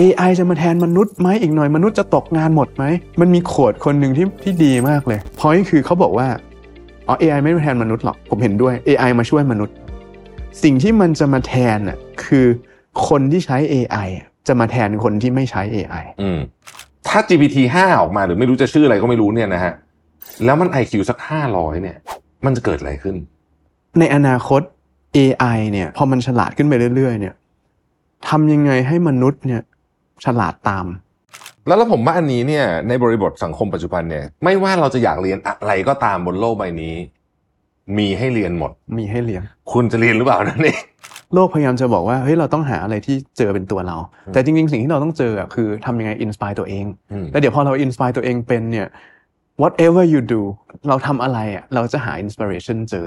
AI จะมาแทนมนุษย์ไหมอีกหน่อยมนุษย์จะตกงานหมดไหม มันมีโขดคนหนึ่งที่ที่ดีมากเลยพอยคือเขาบอกว่าอ๋อ AI ไม่มาแทนมนุษย์หรอกผมเห็นด้วย AI มาช่วยมนุษย์ สิ่งที่มันจะมาแทนน่ะคือคนที่ใช้ AI อะจะมาแทนคนที่ไม่ใช้ AI อืมถ้า GPT 5 ออกมาหรือไม่รู้จะชื่ออะไรก็ไม่รู้เนี่ยนะฮะแล้วมัน IQ สัก 500 เนี่ย มันจะเกิดอะไรขึ้น ในอนาคต AI เนี่ย พอมันฉลาดขึ้นไปเรื่อย ๆ เนี่ยทำยังไงให้มนุษย์เนี่ย ฉลาดตาม แล้วแล้วผมว่าอันนี้เนี่ยในบริบทสังคมปัจจุบันเนี่ย ไม่ว่าเราจะอยากเรียนอะไรก็ตามบนโลกใบนี้ มีให้เรียนหมด มีให้เรียน คุณจะเรียนหรือเปล่านั่นเองโลกพยายามจะบอกว่าเฮ้ยเราต้องหาอะไรที่เจอเป็นตัวเรา แต่จริงๆ สิ่งที่เราต้องเจออะคือทำยังไง inspire ตัวเองอืมแล้วเดี๋ยวพอเรา inspire ตัวเองเป็นเนี่ย whatever you do เราทำอะไรอะเราจะหาอินสปิเรชันเจอ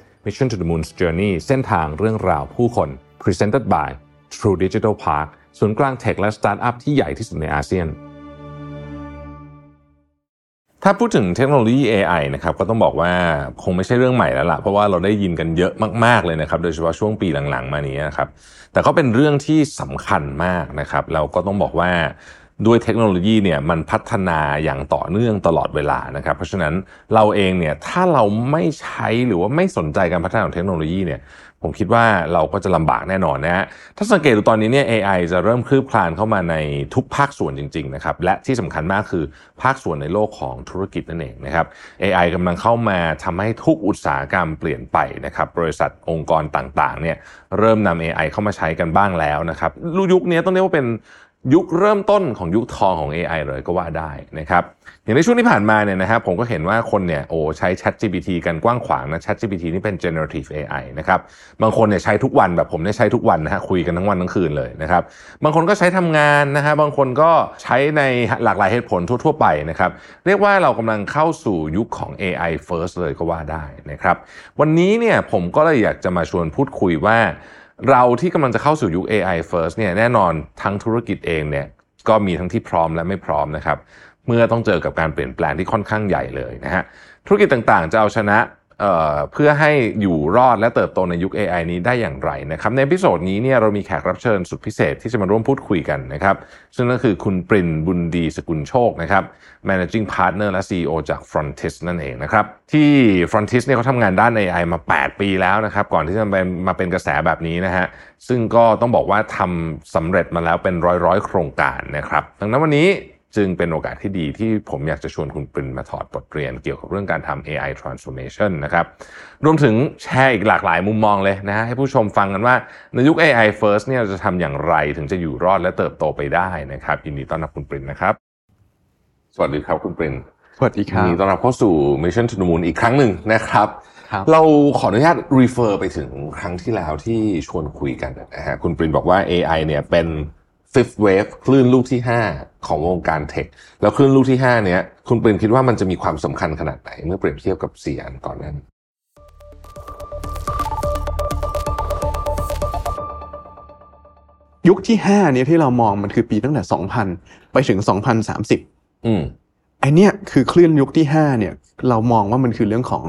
Mission to the Moon's Journey เส้นทางเรื่องราวผู้คน Presented by True Digital Park ศูนย์กลางเทคและสตาร์ทอัพที่ใหญ่ที่สุดในอาเซียน ถ้าพูดถึงเทคโนโลยี AI นะครับก็ต้องบอกว่าคงไม่ใช่เรื่องใหม่แล้วล่ะ เพราะว่าเราได้ยินกันเยอะมาก ๆ เลยนะครับ โดยเฉพาะช่วงปีหลัง ๆ มานี้นะครับ แต่ก็เป็นเรื่องที่สำคัญมากนะครับ เราก็ต้องบอกว่า ด้วยเทคโนโลยีเนี่ยมันพัฒนาอย่างต่อเนื่องตลอดเวลานะครับ เพราะฉะนั้นเราเองเนี่ยถ้าเราไม่ใช้หรือว่าไม่สนใจการพัฒนาของเทคโนโลยีเนี่ยผมคิดว่าเราก็จะลำบากแน่นอนนะฮะถ้าสังเกตดูตอนนี้เนี่ย AI จะเริ่มคลืบคลานเข้ามาในทุกภาคส่วนจริงๆนะครับและที่สำคัญมากคือภาคส่วนในโลกของธุรกิจนั่นเองนะครับ AI กำลังเข้ามาทำให้ทุกอุตสาหกรรมเปลี่ยนไปนะครับบริษัทองค์กรต่างๆเนี่ยเริ่มนำ AI เข้ามาใช้กันบ้างแล้วนะครับยุคนี้ต้องเรียกว่าเป็น ยุคเริ่มต้นของยุคทองของ AI เลยก็ว่าได้นะครับอย่างในช่วงที่ผ่านมาเนี่ยนะครับผมก็เห็นว่าคนเนี่ยโอ้ใช้ Chat GPT กันกว้างขวางนะ Chat GPT นี่เป็น generative AI นะครับบางคนเนี่ยใช้ทุกวันแบบผมเนี่ยใช้ทุกวันนะฮะคุยกันทั้งวันทั้งคืนเลยนะครับบางคนก็ใช้ทำงานนะฮะบางคนก็ใช้ในหลากหลายเหตุผลทั่ว ๆ ไปนะครับเรียกว่าเรากำลังเข้าสู่ยุคของ AI first เลยก็ว่าได้นะครับวันนี้เนี่ยผมก็เลยอยากจะมาชวนพูดคุยว่า เราที่กำลังจะเข้าสู่ยุค AI first เนี่ยแน่นอนทั้งธุรกิจเองเนี่ยก็มีทั้งที่พร้อมและไม่พร้อมนะครับ เมื่อต้องเจอกับการเปลี่ยนแปลงที่ค่อนข้างใหญ่เลยนะฮะธุรกิจต่างๆ จะเอาชนะ เเพื่อให้อยู่รอดและเติบโตในยุค AI นี้ได้อย่างไรนะครับในพิโซดนี้เนี่ยเรามีแขกรับเชิญสุดพิเศษที่จะมาร่วมพูดคุยกันนะครับ ซึ่งก็คือคุณปรินบุญดีสกุลโชคนะครับ managing partner และ CEO จาก Frontis นั่นเองนะครับ ที่ Frontis เนี่ยเขาทำงานด้าน AI มา 8 ปีแล้วนะครับ ก่อนที่จะมามาเป็นกระแสแบบนี้นะฮะซึ่งก็ต้องบอกว่าทำสำเร็จมาแล้วเป็นร้อยๆ โครงการนะครับ ดังนั้นวันนี้ จึงเป็นโอกาสที่ดีที่ผมอยากจะชวนคุณปรินมาถอดบทเรียนเกี่ยวกับเรื่องการทำ AI transformation นะครับ รวมถึงแชร์อีกหลากหลายมุมมองเลยนะฮะให้ผู้ชมฟังกันว่าในยุค AI first เนี่ยเราจะทำอย่างไรถึงจะอยู่รอดและเติบโตไปได้นะครับ ยินดีต้อนรับคุณปรินนะครับ สวัสดีครับคุณปรินสวัสดีคยิรันบดีต้อนรับเข้าสู่ Mission to the Moon อีกครั้งหนึ่งนะครับครับเราขออนุญาต refer ไปถึงครั้งที่แล้วที่ชวนคุยกันนะฮะคุณปรินบอกว่า AI เนี่ยเป็น fifth wave คลื่นลูกที่ 5 ของวงการเทค แล้วคลื่นลูกที่ 5 เนี้ย คุณปรินคิดว่ามันจะมีความสำคัญขนาดไหน เมื่อเปรียบเทียบกับ 4 อันก่อนหนั้น ยุคที่ 5 เนี่ยที่เรามองมันคือปีตั้งแต่ 2000 ไปถึง 2030 อืมไอเนี้ยคือคลื่นยุคที่ 5 เนี่ย เรามองว่ามันคือเรื่องของ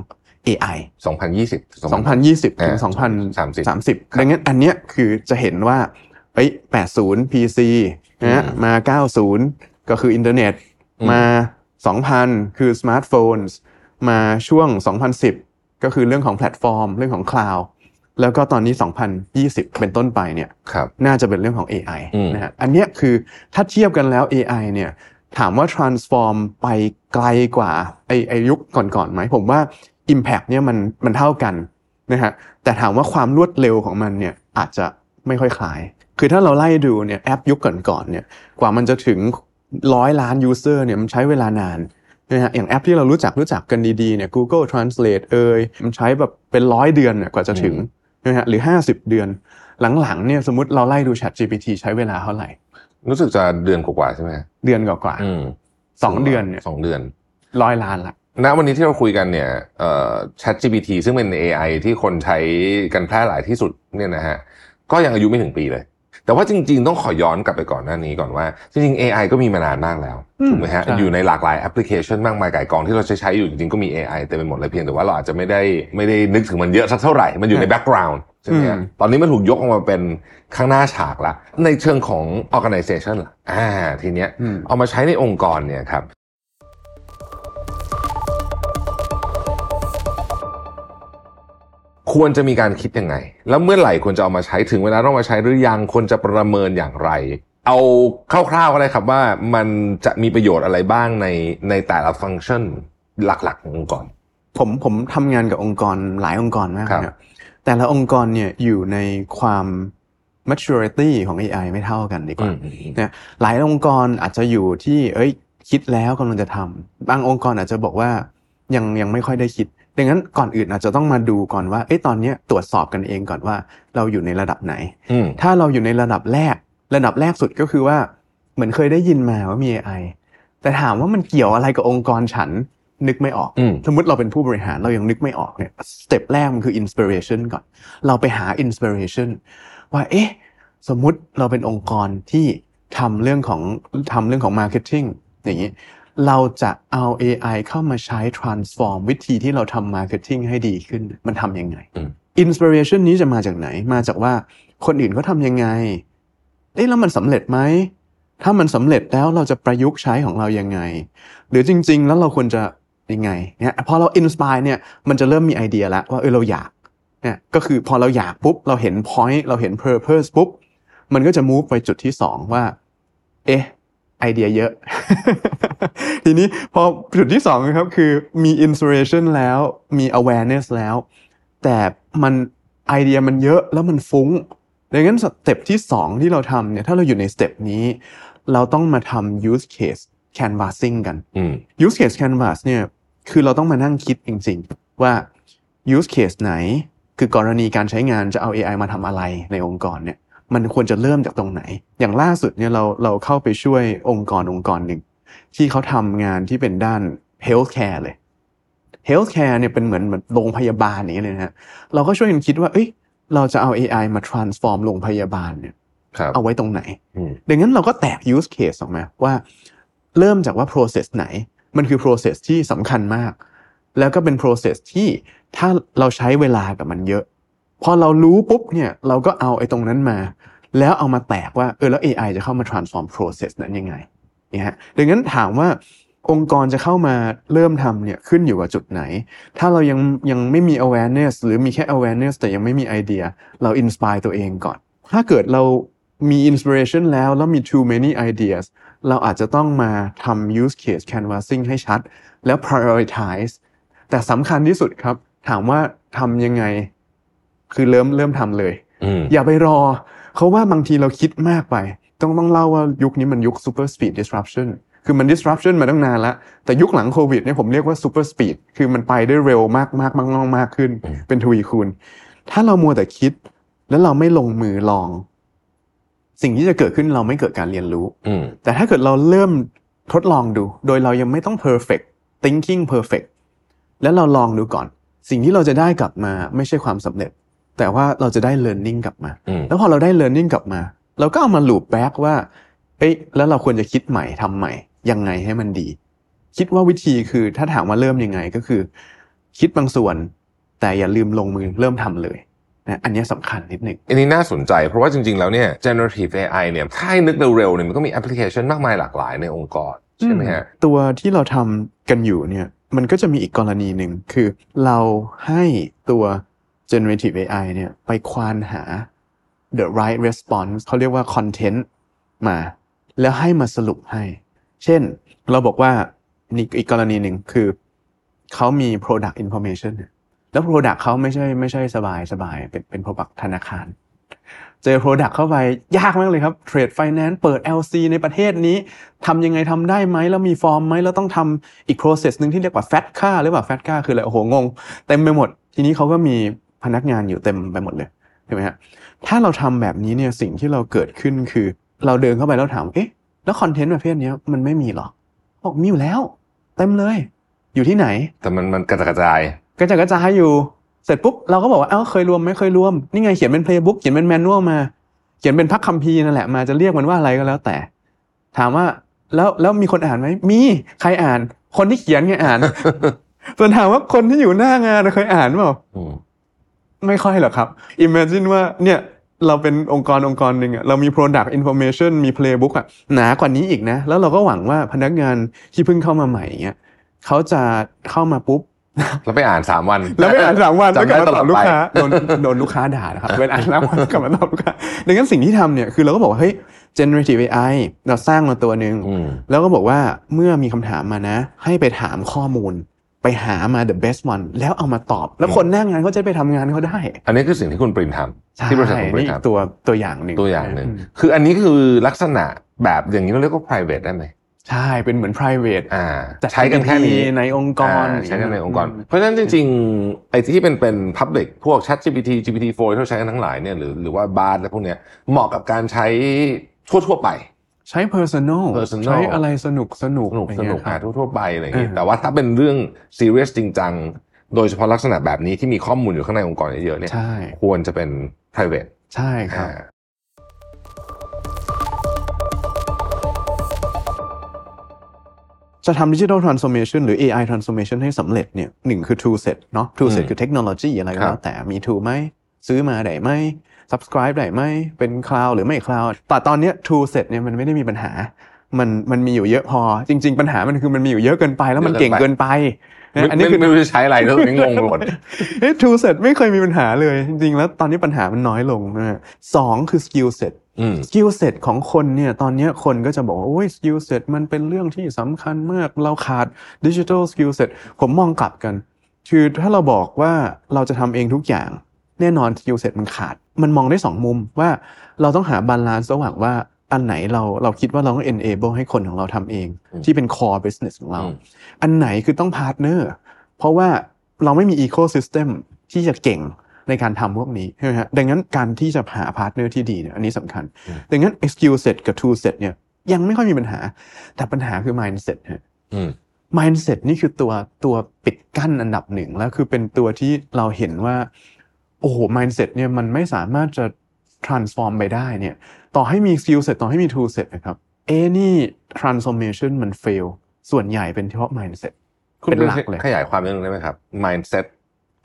AI 2020 2020 ถึงอ่า2030ดังนั้นอันเนี้ยคือจะเห็นว่า เอ้ย80 PC นะฮะอืมมา90ก็คืออินเทอร์เน็ตอืมมา2,000คือสมาร์ทโฟนมาช่วง2010ก็คือเรื่องของแพลตฟอร์ม เรื่องของ cloud แล้วก็ตอนนี้ 2020 เป็นต้นไปเนี่ยครับน่าจะเป็นเรื่องของ AI อืมนะฮะอันเนี้ยคือถ้าเทียบกันแล้ว AI เนี่ยถามว่า transform ไปไกลกว่าไอไอยุคก่อนๆไหมผมว่า impact เนี่ยมันมันเท่ากันนะฮะแต่ถามว่าความรวดเร็วของมันเนี่ยอาจจะ ไม่ค่อยคล้าย คือถ้าเราไล่ดูเนี่ยแอปยุคก่อนๆเนี่ยกว่ามันจะถึงร้อยล้าน user เนี่ยมันใช้เวลานานนะฮะอย่างแอปที่เรารู้จักรู้จักกันดีๆเนี่ย Google Translate เอยมันใช้แบบเป็นร้อยเดือนเนี่ยกว่าจะถึงนะฮะหรือ 50 เดือน หลังๆเนี่ยสมมติเราไล่ดู Chat GPT ใช้เวลาเท่าไหร่ รู้สึกจะเดือนกว่าๆใช่ไหมเดือนกว่าอืมๆสองเดือนเนี่ยสองเดือนร้อยล้านละณวันนี้ที่เราคุยกันเนี่ยเอ่อ Chat GPT ซึ่งเป็น AI ที่คนใช้กันแพร่หลายที่สุดเนี่ยนะฮะ ก็ยังอายุไม่ถึงปีเลย แต่ว่าจริง ๆ ต้องขอย้อนกลับไปก่อนหน้านี้ก่อนว่า จริง ๆ AI ก็มีมานานมากแล้วอืมถูกไหมฮะใช่อยู่ในหลากหลายแอปพลิเคชันมากมายไก่ายกองที่เราใช้ใช้อยู่จริงๆก็มี AI เต็มไปหมดเลยเพียงแต่ว่าเราอาจจะไม่ได้ไม่ได้นึกถึงมันเยอะสักเท่าไหร่มันอยู่ในแบ็กกราวน์ใช่ไหมฮะอืมตอนนี้มันถูกยกออกมาเป็นข้างหน้าฉากละในเชิงของ organization ล่ะอ่าทีเนี้ยอืมเอามาใช้ในองค์กรเนี่ยครับ ควรจะมีการคิดยังไง แล้วเมื่อไหร่ควรจะเอามาใช้ถึงเวลาต้องมาใช้หรือยังควรจะประเมินอย่างไร เอาคร่าวๆก็ได้ครับว่ามันจะมีประโยชน์อะไรบ้างในในแต่ละฟังก์ชันหลักๆขององค์กร ผมผมทำงานกับองค์กรหลายองค์กรมากครับนะครับแต่ละองค์กรเนี่ยอยู่ในความ maturity ของ AI ไม่เท่ากันดีกว่าเนี่ยหลายองค์กรอาจจะอยู่ที่ เอ้ย คิดแล้วกำลังจะทำบางองค์กรอาจจะบอกว่า ยังยังไม่ค่อยได้คิด ดังนั้นก่อนอื่นอาจจะต้องมาดูก่อนว่าเอ้ยตอนเนี้ยตรวจสอบกันเองก่อนว่า เราอยู่ในระดับไหนอืมถ้าเราอยู่ในระดับแรก ระดับแรกสุดก็คือว่า เหมือนเคยได้ยินมาว่ามี AI แต่ถามว่ามันเกี่ยวอะไรกับองค์กรฉันนึกไม่ออกอืมสมมติเราเป็นผู้บริหารเรายังนึกไม่ออกเนี่ยสเต็ปแรกมันคือ inspiration ก่อน เราไปหา inspiration ว่าเอ๊ะสมมุติเราเป็นองค์กรที่ทำเรื่องของทำเรื่องของ marketing อย่างนี้ เราจะเอา AI เข้ามาใช้ transform วิธีที่เราทำ marketing ให้ดีขึ้น มันทำยังไงอืม inspiration นี้จะมาจากไหน มาจากว่าคนอื่นเขาทำยังไง เอ๊ะแล้วมันสำเร็จไหม ถ้ามันสำเร็จแล้วเราจะประยุกต์ใช้ของเรายังไง หรือจริง ๆ แล้วเราควรจะยังไงเนี่ยพอเรา inspire เนี่ยมันจะเริ่มมีไอเดียแล้วว่าเออเราอยากเนี่ยก็คือพอเราอยากปุ๊บ เราเห็น point เราเห็น purpose ปุ๊บ มันก็จะ move ไปจุดที่สองว่า เอ๊ะ ไอเดียเยอะ ทีนี้พอจุดที่สองนะครับคือมี inspiration แล้วมี awareness แล้ว แต่มันไอเดียมันเยอะแล้วมันฟุ้งดังนั้นสเต็ปที่สองที่เราทำเนี่ยถ้าเราอยู่ในสเต็ปนี้ เราต้องมาทำ use case canvassing กันอืม use case canvas เนี่ยคือเราต้องมานั่งคิดจริง ๆ ว่า use case ไหน คือกรณีการใช้งานจะเอา AI มาทำอะไรในองค์กรเนี่ย มันควรจะเริ่มจากตรงไหน อย่างล่าสุดเนี่ยเราเราเข้าไปช่วยองค์กรองค์กรหนึ่ง ที่เขาทำงานที่เป็นด้าน healthcare เลย healthcare เนี่ยเป็นเหมือนเหมือนโรงพยาบาลอย่างนี้เลยนะฮะเราก็ช่วยกันคิดว่า เอ้ย เราจะเอา AI มา transform โรงพยาบาลเนี่ยครับเอาไว้ตรงไหนอืมดังนั้นเราก็แตก use case ออกมาว่า เริ่มจากว่า process ไหน มันคือ process ที่สำคัญมาก แล้วก็เป็น process ที่ถ้าเราใช้เวลากับมันเยอะ พอเรารู้ปุ๊บเนี่ยเราก็เอาไอ้ตรงนั้นมา แล้วเอามาแตกว่าเออแล้ว AI จะเข้ามา transform process นั้นยังไงเนี่ยฮะดังนั้นถามว่าองค์กรจะเข้ามาเริ่มทำเนี่ยขึ้นอยู่กับจุดไหน ถ้าเรายังยังไม่มี awareness หรือมีแค่ awareness แต่ยังไม่มีไอเดีย เรา inspire ตัวเองก่อน ถ้าเกิดเรามี inspiration แล้ว แล้วมี too many ideas เราอาจจะต้องมาทำ use case canvassing ให้ชัด แล้ว prioritize แต่สำคัญที่สุดครับ ถามว่าทำยังไง คือเริ่มเริ่มทำเลยอืมอย่าไปรอ เขาว่าบางทีเราคิดมากไป ต้องต้องเล่าว่ายุคนี้มันยุค super speed disruption คือมัน disruption มาตั้งนานแล้ว แต่ยุคหลังโควิดเนี่ยผมเรียกว่า super speed คือมันไปได้เร็วมากมากมากมากมากขึ้น เป็นทวีคูณ ถ้าเรามัวแต่คิด แล้วเราไม่ลงมือลอง สิ่งที่จะเกิดขึ้นเราไม่เกิดการเรียนรู้อืมแต่ถ้าเกิดเราเริ่มทดลองดู โดยเรายังไม่ต้อง perfect thinking perfect แล้วเราลองดูก่อน สิ่งที่เราจะได้กลับมาไม่ใช่ความสำเร็จ แต่ว่าเราจะได้ learning กลับมาอืมแล้วพอเราได้ learning กลับมา เราก็เอามา loop back ว่าเอ้ยแล้วเราควรจะคิดใหม่ทำใหม่ ยังไงให้มันดี คิดว่าวิธีคือถ้าถามว่าเริ่มยังไงก็คือ คิดบางส่วน แต่อย่าลืมลงมือเริ่มทำเลยนะอันเนี้ยสำคัญนิดหนึ่งอันนี้น่าสนใจเพราะว่าจริง ๆ แล้วเนี่ย generative AI เนี่ยถ้าให้นึกเร็วๆเนี่ยมันก็มีแอปพลิเคชันมากมายหลากหลายในองค์กรใช่ไหมฮะตัวที่เราทำกันอยู่เนี่ย มันก็จะมีอีกกรณีหนึ่งคือเราให้ตัว generative AI เนี่ยไปควานหา the right response เขาเรียกว่า content มา แล้วให้มาสรุปให้ เช่น เราบอกว่านี่อีกกรณีหนึ่งคือ เขามี product information เนี่ยแล้ว product เขาไม่ใช่ไม่ใช่สบายสบายเป็นเป็น product ธนาคาร เจอ Product เข้าไป ยากมากเลยครับ Trade Finance เปิด LC ในประเทศนี้ทำยังไงทำได้ไหม แล้วมีฟอร์มไหม แล้วต้องทำอีก process หนึ่งที่เรียกว่า FAT ค่าหรือเปล่า FAT ค่าคืออะไร โอ้โห งง เต็มไปหมด ทีนี้เขาก็มี พนักงานอยู่เต็มไปหมดเลยใช่ไหมฮะถ้าเราทำแบบนี้เนี่ยสิ่งที่เราเกิดขึ้นคือ เราเดินเข้าไปแล้วถามเอ๊ะแล้วคอนเทนต์ประเภทเนี้ยมันไม่มีเหรอบอกมีอยู่แล้ว เต็มเลย อยู่ที่ไหน แต่มันมันกระจดกระจายกระจายกระจายอยู่เสร็จปุ๊บเราก็บอกว่าเอ้าเคยรวมไหมเคยรวมนี่ไงเขียนเป็นเพลย์บุ๊กเขียนเป็นแมนนวลมา เขียนเป็นพักคัมภีร์นั่นแหละมาจะเรียกมันว่าอะไรก็แล้วแต่ ถามว่าแล้วแล้วมีคนอ่านไหมมีใครอ่าน คนที่เขียนไงอ่านส่วนถามว่าคนที่อยู่หน้างานเคยอ่านเปล่าอืม ไม่ค่อยหรอกครับ Imagine ว่าเนี่ยเราเป็นองค์กรองค์กรหนึ่งอะเรามี Product Information มี Playbook อะหนากว่านี้อีกนะ แล้วเราก็หวังว่าพนักงานที่เพิ่งเข้ามาใหม่เงี้ยเขาจะเข้ามาปุ๊บแล้วไปอ่านสามวัน แล้วไปอ่านสามวันจำได้แล้วกตลับลอมาดตอบลูไปกค้าโดนโดนลูกค้าด่านะครับเป็นอ่านสามวันกลับมาตอบลูกค้าดังนั้นสิ่งที่ทำเนี่ยคือเราก็บอกว่าเฮ้ย generative AI เราสร้างมาตัวหนึ่งอืมแล้วก็บอกว่าเมื่อมีคำถามมานะ ให้ไปถามข้อมูล ไปหามา the best one แล้วเอามาตอบ แล้วคนหน้างานเขาจะไปทำงานเขาได้ อันนี้คือสิ่งที่คุณปรินทำที่บริษัทคุณปรินี่นอีกทำตัวตัวอย่างหนึ่งตัวอย่างหนึ่งมคืออันนี้คือลักษณะแบบอย่างนี้เราเรียกว่า private ได้ไหมใช่เป็นเหมือน private อ่าจัดใช้กันแค่นี้ในองค์กรอ่าใช้กันในองค์กรมเพราะฉะนั้นจริงๆไอ้ที่เป็นเป็น public พวก Chat GPT GPT-4 ที่เราใช้กันทั้งหลายเนี่ยหรือหรือว่า Bard และพวกเนี้ยเหมาะกับการใช้ทั่วๆไป ใช้ personal personal ใช้อะไรสนุกสนุกสนุกอะไรสเงี้ยนุกคอ่ารับทั่วๆไปอะไรอย่างงี้เออแต่ว่าถ้าเป็นเรื่อง serious จริงจังโดยเฉพาะลักษณะแบบนี้ที่มีข้อมูลอยู่ข้างในองค์กรเยอะๆเนี่ยใช่ควรจะเป็น private ใช่ครับอ่าจะทำดิจิทัลทรานส์ o r m a t i o n หรือ AI transformation ให้สำเร็จเนี่ยหนึ่งคือ tool set เนาะ tool set อืมคือเทคโนโลยีอะไรก็ครัแล้บวแต่มี tool ไหม ซื้อมาได้ไหม subscribe ได้ไหม เป็น cloud หรือไม่ cloud แต่ตอนเนี้ย tool set เนี่ยมันไม่ได้มีปัญหา มันมันมีอยู่เยอะพอ จริง ๆ ปัญหามันคือมันมีอยู่เยอะเกินไปแล้วมันเก่งเกินไปนะไม่อันนี้ไม่คือไม่รู้จะใช้อะไรแล้วตอนนี้งงไปหมดเฮ้ย tool set ไม่เคยมีปัญหาเลย จริงๆ แล้วตอนนี้ปัญหามันน้อยลงนะฮะสองคือ skill set อืม skill set ของคนเนี่ยตอนเนี้ยคนก็จะบอกว่าโอ้ย skill set มันเป็นเรื่องที่สำคัญมาก เราขาด digital skill set ผมมองกลับกัน คือถ้าเราบอกว่าเราจะทำเองทุกอย่าง แน่นอน skill set มันขาด มันมองได้สองมุมว่าเราต้องหา balance ระหว่างว่าอันไหนเราเราคิดว่าเราต้อง enable ให้คนของเราทำเองอืมที่เป็น core business ของเราอืมอันไหนคือต้อง partner เพราะว่าเราไม่มี ecosystem ที่จะเก่งในการทำพวกนี้ใช่ไหมฮะดังนั้นการที่จะหา partner ที่ดีเนี่ยอันนี้สำคัญ ดังนั้น skill set กับ tool set เนี่ยยังไม่ค่อยมีปัญหา แต่ปัญหาคือ mindset ฮะอืม mindset นี่คือตัวตัวปิดกั้นอันดับหนึ่งแล้วคือเป็นตัวที่เราเห็นว่า โอ้โห mindset เนี่ยมันไม่สามารถจะ transform ไปได้เนี่ย ต่อให้มี skill set ต่อให้มี tool set นะครับ any transformation มัน fail ส่วนใหญ่เป็นเพราะ mindset คุณเป็นหลักเลยขยายความเรื่องนี้ได้ไหมครับ mindset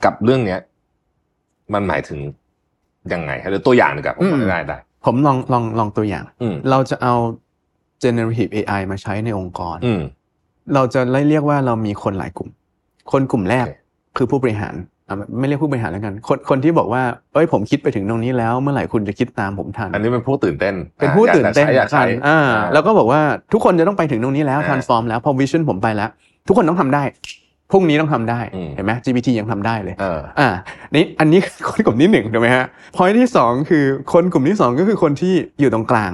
กับเรื่องเนี้ย มันหมายถึงยังไงหรือตัวอย่างดีกว่าผมอืมได้ได้ ผมลองลองลองตัวอย่างอืมเราจะเอา generative AI มาใช้ในองค์กรอืมเราจะเรียกว่าเรามีคนหลายกลุ่ม คนกลุ่มแรกโอเคคือผู้บริหารอะ ไม่เรียกผู้บริหารแล้วกัน คนคนที่บอกว่าเอ้ยผมคิดไปถึงตรงนี้แล้วเมื่อไหร่คุณจะคิดตามผมทัน อันนี้เป็นผู้ตื่นเต้น เป็นผู้อะตื่นเต้นอยากจะใช้อยากกัใช้นอ่าอ่าแล้วก็บอกว่าทุกคนจะต้องไปถึงตรงนี้แล้วอ่า transform แล้วพอ vision ผมไปแล้ว ทุกคนต้องทำได้พรุ่งนี้ต้องทำได้อืมเห็นไหม GPT ยังทำได้เลยเอออ่านี่อันนี้คนกลุ่มที่หนึ่งถูกไหมฮะพอยที่สองคือคนกลุ่มที่สองก็คือคนที่อยู่ตรงกลาง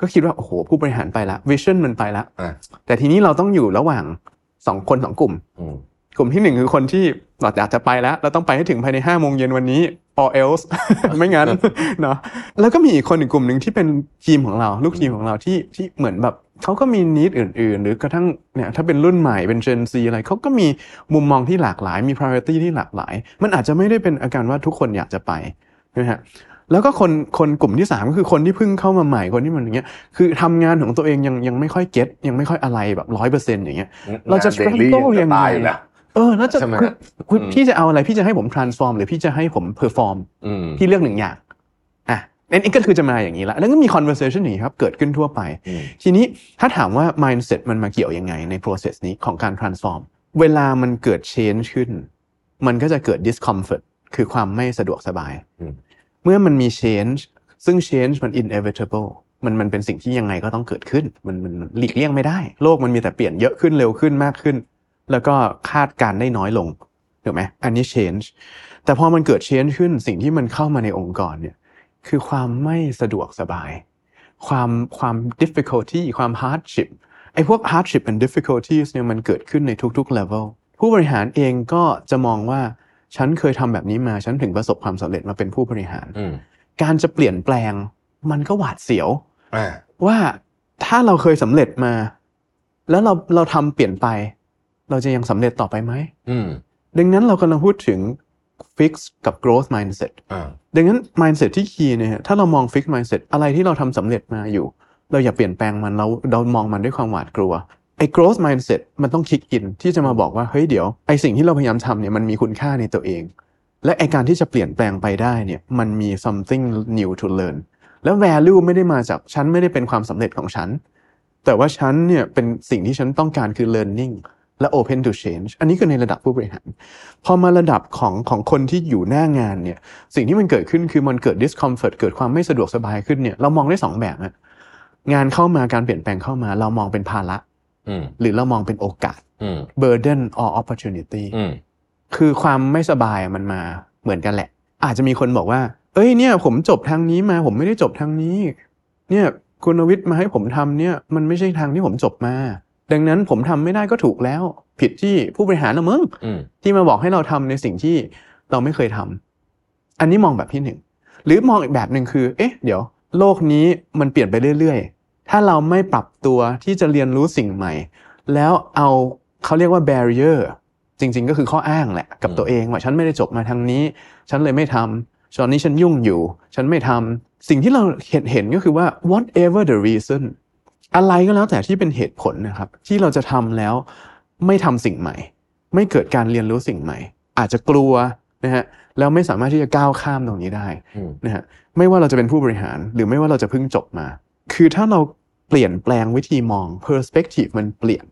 ก็คิดว่าโอ้โหผู้บริหารไปแล้ววิชั่นมันไปแล้วอะแต่ทีนี้เราต้องอยู่ระหว่างสองคนสองกลุ่มอืม กลุ่มที่หนึ่งคือคนที่เราอยากจะไปแล้ว เราต้องไปให้ถึงภายในห้าโมงเย็นวันนี้ or else ไม่งั้นเนาะแล้วก็มีอีกคนอีกกลุ่มหนึ่งที่เป็นทีมของเรา ลูกทีมของเราที่ที่เหมือนแบบเขาก็มีนิดอื่น ๆ หรือกระทั่งเนี่ยถ้าเป็นรุ่นใหม่เป็น Gen Z อะไรเขาก็มีมุมมองที่หลากหลาย มี priority ที่หลากหลาย มันอาจจะไม่ได้เป็นอาการว่าทุกคนอยากจะไปนะฮะแล้วก็คนคนกลุ่มที่สามก็คือคนที่เพิ่งเข้ามาใหม่คนที่มันอย่างเงี้ยคือทำงานของตัวเองยังยังไม่ค่อยเก็ตยังไม่ค่อยอะไรแบบร้อยเปอร์เซ็นต์อย่างเงี้ยเราจะงน daily struggle ยังไงตายอยู่แล้ว เออแล้วจะใช่ไหมคือคุณอืมพี่จะเอาอะไรพี่จะให้ผม transform หรือพี่จะให้ผม perform อืมพี่เลือกหนึ่งอย่างอะนั่นก็คือจะมาอย่างนี้ละแล้วก็มี conversation อย่างนี้ครับ เกิดขึ้นทั่วไปอืมทีนี้ถ้าถามว่า mindset มันมาเกี่ยวยังไงใน process นี้ของการ transform เวลามันเกิด change ขึ้น มันก็จะเกิด discomfort คือความไม่สะดวกสบายอืมเมื่อมันมี change ซึ่ง change มัน inevitable มันมันเป็นสิ่งที่ยังไงก็ต้องเกิดขึ้น มันมันมันหลีกเลี่ยงไม่ได้ โลกมันมีแต่เปลี่ยนเยอะขึ้นเร็วขึ้นมากขึ้น แล้วก็คาดการได้น้อยลงถูกไหมอันนี้ change แต่พอมันเกิด change ขึ้นสิ่งที่มันเข้ามาในองค์กรเนี่ยคือความไม่สะดวกสบาย ความความ difficulty ความ hardship ไอ้พวก hardship and difficulties เนี่ยมันเกิดขึ้นในทุกๆ level ผู้บริหารเองก็จะมองว่าฉันเคยทำแบบนี้มาฉันถึงประสบความสำเร็จมาเป็นผู้บริหาร การจะเปลี่ยนแปลงมันก็หวาดเสียวว่าถ้าเราเคยสำเร็จมา แล้วเราเราทำเปลี่ยนไป เราจะยังสำเร็จต่อไปไหมอืมดังนั้นเรากำลังพูดถึง fix กับ growth mindset อ่าดังนั้น mindset ที่ key เนี่ยถ้าเรามอง fix mindset อะไรที่เราทำสำเร็จมาอยู่ เราอย่าเปลี่ยนแปลงมันเราเรามองมันด้วยความหวาดกลัวไอ้ growth mindset มันต้องคิดอินที่จะมาบอกว่าเฮ้ยเดี๋ยวไอ้สิ่งที่เราพยายามทำเนี่ยมันมีคุณค่าในตัวเอง และไอ้การที่จะเปลี่ยนแปลงไปได้เนี่ยมันมี something new to learn แล้ว value ไม่ได้มาจากฉันไม่ได้เป็นความสำเร็จของฉัน แต่ว่าฉันเนี่ยเป็นสิ่งที่ฉันต้องการคือ learning และ open to change อันนี้คือในระดับผู้บริหาร พอมาระดับของของคนที่อยู่หน้างานเนี่ย สิ่งที่มันเกิดขึ้นคือมันเกิด discomfort เกิดความไม่สะดวกสบายขึ้นเนี่ย เรามองได้สองแบบนะงานเข้ามาการเปลี่ยนแปลงเข้ามา เรามองเป็นภาระอืมหรือเรามองเป็นโอกาสอืม burden or opportunity อืมคือความไม่สบายมันมาเหมือนกันแหละ อาจจะมีคนบอกว่า เอ้ยเนี่ย ผมจบทางนี้มา ผมไม่ได้จบทางนี้ เนี่ยคุณวิทย์มาให้ผมทำเนี่ย มันไม่ใช่ทางที่ผมจบมา ดังนั้นผมทำไม่ได้ก็ถูกแล้ว ผิดที่ผู้บริหารนะมึงอืมที่มาบอกให้เราทำในสิ่งที่เราไม่เคยทำอันนี้มองแบบที่หนึ่งหรือมองอีกแบบหนึ่งคือ เอ๊ะ เดี๋ยว โลกนี้มันเปลี่ยนไปเรื่อยๆ ถ้าเราไม่ปรับตัวที่จะเรียนรู้สิ่งใหม่ แล้วเอาเขาเรียกว่า barrier จริง ๆ ก็คือข้ออ้างแหละ กับตัวเองว่าฉันไม่ได้จบมาทางนี้ ฉันเลยไม่ทำตอนนี้ฉันยุ่งอยู่ ฉันไม่ทำสิ่งที่เราเห็นเห็นก็คือว่า whatever the reason อะไรก็แล้วแต่ที่เป็นเหตุผลนะครับ ที่เราจะทำแล้วไม่ทำสิ่งใหม่ ไม่เกิดการเรียนรู้สิ่งใหม่ อาจจะกลัวนะฮะแล้วไม่สามารถที่จะก้าวข้ามตรงนี้ได้อืมนะฮะไม่ว่าเราจะเป็นผู้บริหาร หรือไม่ว่าเราจะเพิ่งจบมา คือถ้าเราเปลี่ยนแปลงวิธีมอง perspective มันเปลี่ยน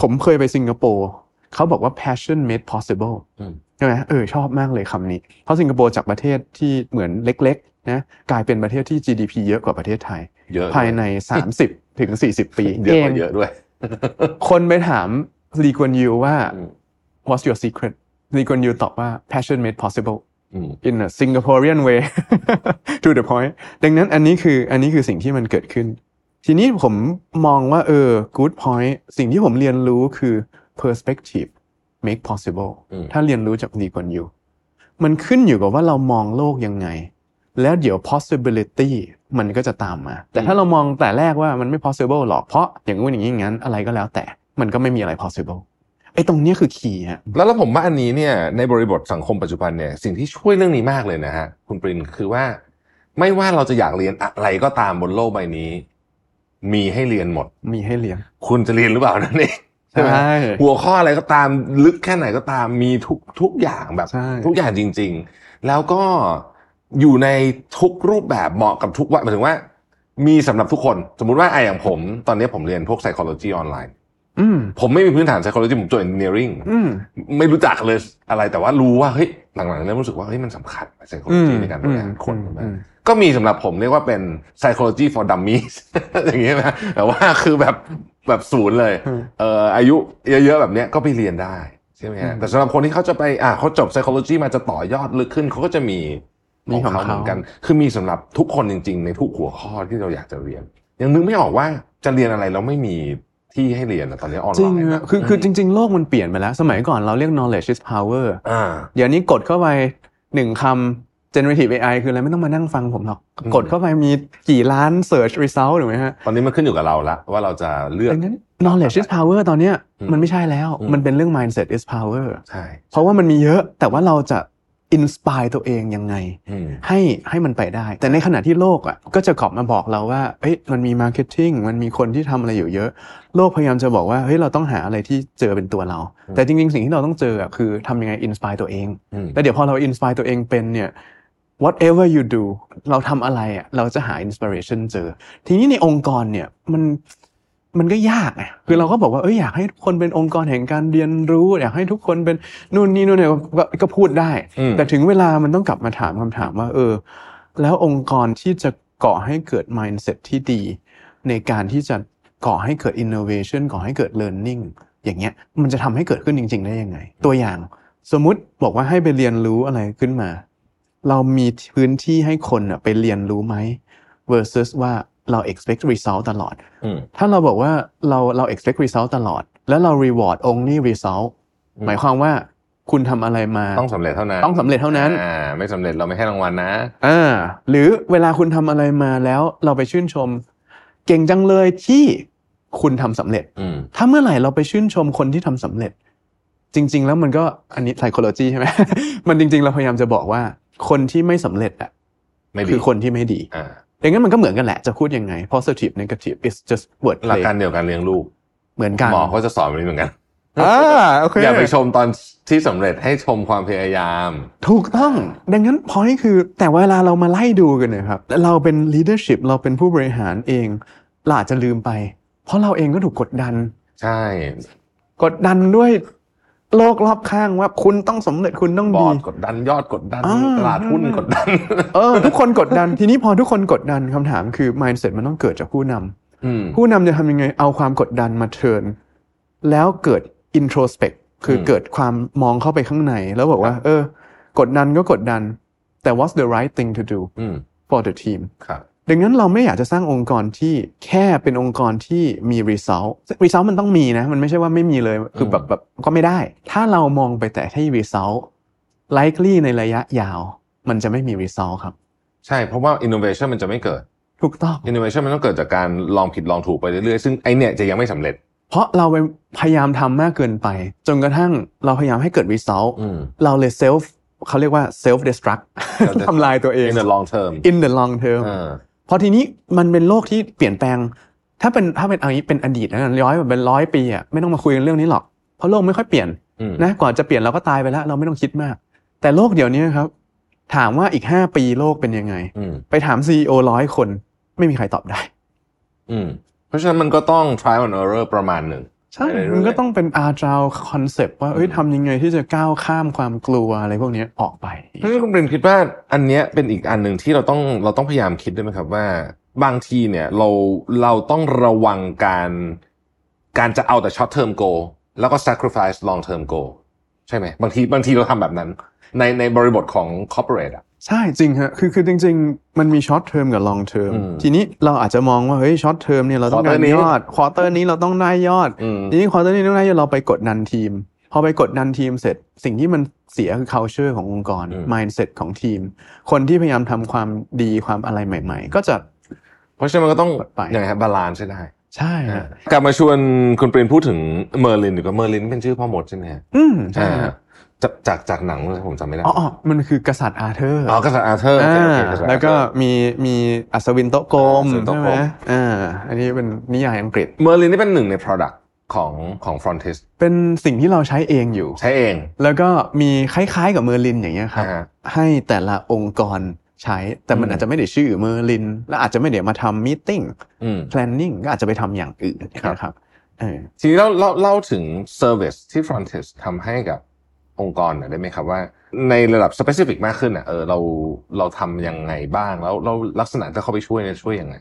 ผมเคยไปสิงคโปร์เขาบอกว่า passion made possible อืมใช่ไหมเออชอบมากเลยคำนี้ เพราะสิงคโปร์จากประเทศที่เหมือนเล็กๆนะกลายเป็นประเทศที่ GDP เยอะกว่าประเทศไทยเยอะภายใน 30 ถึง40ปีเยอะเอกงว่าเยอะด้วย คนไปถามลีกวนยูว่าอืม what's your secret ลีกวนยูตอบว่า passion made possible อืม in a Singaporean way to the point ดังนั้นอันนี้คืออันนี้คือสิ่งที่มันเกิดขึ้น ทีนี้ผมมองว่าเออ good point สิ่งที่ผมเรียนรู้คือ perspective make possible อืมถ้าเรียนรู้จากลีกวนยูมันขึ้นอยู่กับว่าเรามองโลกยังไง แล้วเดี๋ยว possibility มันก็จะตามมา แต่ถ้าเรามองแต่แรกว่ามันไม่ possible หรอกเพราะอย่างงู้นอย่างนี้อย่างนั้นอะไรก็แล้วแต่มันก็ไม่มีอะไร possible ไอ้ตรงเนี้ยคือ key ฮะแล้วแล้วผมว่าอันนี้เนี่ยในบริบทสังคมปัจจุบันเนี่ยสิ่งที่ช่วยเรื่องนี้มากเลยนะฮะคุณปรินคือว่า ไม่ว่าเราจะอยากเรียนอะไรก็ตามบนโลกใบนี้ มีให้เรียนหมด มีให้เรียน คุณจะเรียนหรือเปล่านั่นเองใช่ไหมใช่หัวข้ออะไรก็ตามลึกแค่ไหนก็ตามมีทุกทุกอย่างแบบใช่ทุกอย่างจริง ๆ แล้วก็ อยู่ในทุกรูปแบบเหมาะกับทุกวัยหมายถึงว่า มีสำหรับทุกคน สมมุติว่าไออย่างผม ตอนนี้ผมเรียนพวก psychology ออนไลน์อืมผมไม่มีพื้นฐาน psychology ผมจบ engineering อืมไม่รู้จักเลยอะไรแต่ว่ารู้ว่าเฮ้ยหลังๆเริ่มรู้สึกว่าเฮ้ยมันสำคัญ psychology อืมในการบริหารคนอืมใช่ไหมอืมก็มีสำหรับผมเรียกว่าเป็น psychology for dummies อย่างเงี้ยนะแต่ว่าคือแบบแบบศูนย์เลยอืมเอ่ออายุเยอะๆแบบเนี้ยก็ไปเรียนได้ใช่ไหมฮะอืมแต่สำหรับคนที่เขาจะไปอ่าเขาจบ psychology มาจะต่อยอดลึกขึ้นเขาก็จะมี มีของเขาเหมือนกัน คือมีสำหรับทุกคนจริง ๆ ในทุกหัวข้อที่เราอยากจะเรียน ยังนึกไม่ออกว่าจะเรียนอะไรแล้วไม่มีที่ให้เรียนอะตอนนี้ออนไลน์จริงฮะคือคือจริง ๆ โลกมันเปลี่ยนไปแล้ว สมัยก่อนเราเรียก knowledge is power อ่าเดี๋ยวนี้กดเข้าไปหนึ่งคำ generative AI คืออะไรไม่ต้องมานั่งฟังผมหรอกอืมกดเข้าไปมีกี่ล้าน search result ถูกไหมฮะ ตอนนี้มันขึ้นอยู่กับเราละว่าเราจะเลือกดังนั้น knowledge is power ตอนเนี้ยอืมมันไม่ใช่แล้วอืมมันเป็นเรื่อง mindset is power ใช่ เพราะว่ามันมีเยอะ แต่ว่าเราจะ inspire ตัวเองยังไงอืมให้ให้มันไปได้ แต่ในขณะที่โลกอะก็จะกลับมาบอกเราว่าเอ้ยมันมี marketing มันมีคนที่ทำอะไรอยู่เยอะ โลกพยายามจะบอกว่าเฮ้ยเราต้องหาอะไรที่เจอเป็นตัวเรา แต่จริงๆ สิ่งที่เราต้องเจออะคือทำยังไง inspire ตัวเองอืมแล้วเดี๋ยวพอเรา inspire ตัวเองเป็นเนี่ย whatever you do เราทำอะไรอะเราจะหา inspiration เจอ ทีนี้ในองค์กรเนี่ยมัน มันก็ยากไงคือเราก็บอกว่าเอ้ยอยากให้ทุกคนเป็นองค์กรแห่งการเรียนรู้ อยากให้ทุกคนเป็นนู่นนี่นู่นเนี่ยก็ก็พูดได้อืมแต่ถึงเวลามันต้องกลับมาถามคำถามว่า เออ แล้วองค์กรที่จะก่อให้เกิด mindset ที่ดี ในการที่จะก่อให้เกิด innovation ก่อให้เกิด learning อย่างเงี้ย มันจะทำให้เกิดขึ้นจริง ๆ ได้ยังไง ตัวอย่างสมมุติบอกว่าให้ไปเรียนรู้อะไรขึ้นมา เรามีพื้นที่ให้คนอะไปเรียนรู้ไหม versus ว่า เรา expect result ตลอดอืมถ้าเราบอกว่าเราเรา expect result ตลอด แล้วเรา reward only result อืมหมายความว่าคุณทำอะไรมาต้องสำเร็จเท่านั้น ต้องสำเร็จเท่านั้นอ่าไม่สำเร็จเราไม่ให้รางวัลนะอ่าหรือเวลาคุณทำอะไรมาแล้วเราไปชื่นชม เก่งจังเลยที่คุณทำสำเร็จอืมถ้าเมื่อไหร่เราไปชื่นชมคนที่ทำสำเร็จ จริง ๆ แล้วมันก็อันนี้ psychology ใช่ไหมมันจริง ๆ เราพยายามจะบอกว่า คนที่ไม่สำเร็จอะไม่ดีคือคนที่ไม่ดี อ่าอย่างนั้นมันก็เหมือนกันแหละจะพูดยังไง positive negative is just word หลัก play การเดียวกันเลี้ยงลูกเหมือนกันหมอก็จะสอนแบบนี้เหมือนกันอ่าโอเคอย่าไปชมตอนที่สำเร็จให้ชมความพยายาม ถูกต้อง ดังนั้นพอยคือแต่เวลาเรามาไล่ดูกันเนะครับเราเป็น leadership เราเป็นผู้บริหารเองเราอาจจะลืมไป เพราะเราเองก็ถูกกดดัน ใช่ กดดันด้วย โลกรอบข้างว่าคุณต้องสำเร็จคุณต้องบอดีร์ดกดดันยอดกดดันอ่าตลาดหุ้นกดดันเออทุกคนกดดันทีนี้พอทุกคนกดดันคำถามคือ mindset มันต้องเกิดจากผู้นำอืมผู้นำจะทำยังไงเอาความกดดันมาเทิร์นแล้วเกิด introspect คืออมเกิดความมองเข้าไปข้างใน แล้วบอกว่า เออ กดดันก็กดดันแต่ what's the right thing to do อืม for the team ครับ ดังนั้นเราไม่อยากจะสร้างองค์กรที่แค่เป็นองค์กรที่มี result result มันต้องมีนะ มันไม่ใช่ว่าไม่มีเลยคือแบบแบบก็ไม่ได้ ถ้าเรามองไปแต่ที่ result likely ในระยะยาว มันจะไม่มี result ครับ ใช่เพราะว่า innovation มันจะไม่เกิด ถูกต้อง innovation มันต้องเกิดจากการลองผิดลองถูกไปเรื่อยๆ ซึ่งไอเนี่ยจะยังไม่สำเร็จ เพราะเราไปพยายามทำมากเกินไป จนกระทั่งเราพยายามให้เกิด result อืมเราเลย self เขาเรียกว่า self destruct ทำลายตัวเอง in the long term in the long term เออ พอทีนี้มันเป็นโลกที่เปลี่ยนแปลง ถ้าเป็นถ้าเป็นเอันนี้เป็นอดีตนะร้อยแบบเป็นร้อยปีอะไม่ต้องมาคุยกันเรื่องนี้หรอก เพราะโลกไม่ค่อยเปลี่ยนอืมนะก่อนจะเปลี่ยนเราก็ตายไปแล้ว เราไม่ต้องคิดมาก แต่โลกเดี๋ยวนี้ครับ ถามว่าอีกห้าปีโลกเป็นยังไงอืมไปถามซีอร้อยคน ไม่มีใครตอบได้ อืมเพราะฉะนั้นมันก็ต้อง trial and error ประมาณหนึ่ง ใช่ไปเรื่อยๆมันก็ต้องเป็น agile concept ว่าเอ้ยทำยังไงที่จะก้าวข้ามความกลัวอะไรพวกนี้ออกไปเพราะฉะนั้นคุณเบรมคิดว่าอันเนี้ยเป็นอีกอันหนึ่งที่เราต้องเราต้องพยายามคิดด้วยไหมครับว่า บางทีเนี่ยเราเราต้องระวังการการจะเอาแต่ short term goal แล้วก็ sacrifice long term goal ใช่ไหมบางทีบางทีเราทำแบบนั้น ในในบริบทของ corporate อะ ใช่จริงฮะคือคือจริง ๆ มันมี short term กับ long term อืมทีนี้เราอาจจะมองว่าเฮ้ย short term เนี่ยเราต้องการ Quarter นี้ยอดควอเตอร์นี้เราต้องได้ยอดอืมทีนี้ quarter นี้ต้องได้ยอดเราไปกดดันทีม พอไปกดดันทีมเสร็จ สิ่งที่มันเสียคือ culture ขององค์กรอืม mindset ของทีม คนที่พยายามทำความดีความอะไรใหม่ ๆ ก็จะ เพราะฉะนั้นมันก็ต้องไปยังไงครับ balance ใช่ได้ใช่ฮะกลับมาชวนคุณปรินพูดถึงเมอร์ลินดีกว่าเมอร์ลินเป็นชื่อพ่อมดใช่ไหมฮะอืมใช่อ่าฮะ จากจากจากหนังผมจำไม่ได้อ๋ออ๋อมันคือกษัตริย์อาเธอร์อ๋อกษัตริย์อาเธอร์โอเคโอเคกษัตริย์แล้วก็อาเธอร์มีมีอัศวินโต๊ะกลมอัศวินโต๊ะกลมใช่กไหมอ่าอันนี้เป็นนิยายอังกฤษเมอร์ลินนี่เป็นหนึ่งใน product ของของ Frontis เป็นสิ่งที่เราใช้เองอยู่ ใช้เอง แล้วก็มีคล้ายๆกับเมอร์ลินอย่างเงี้ยครับอ่าฮะให้แต่ละองค์กรใช้ แต่มันอืมอาจจะไม่ได้ชื่อเมอร์ลิน และอาจจะไม่ได้มาทำ meeting อืม planning ก็อาจจะไปทำอย่างอื่นครับนะครับเออทีนี้เล่าเล่าเล่าถึง service ที่ Frontis ทำให้กับ องค์กรหน่อยได้ไหมครับว่า ในระดับ specific มากขึ้นอะเออเราเราทำยังไงบ้างแล้วเราลักษณะที่เข้าไปช่วยเนี่ยช่วยยังไง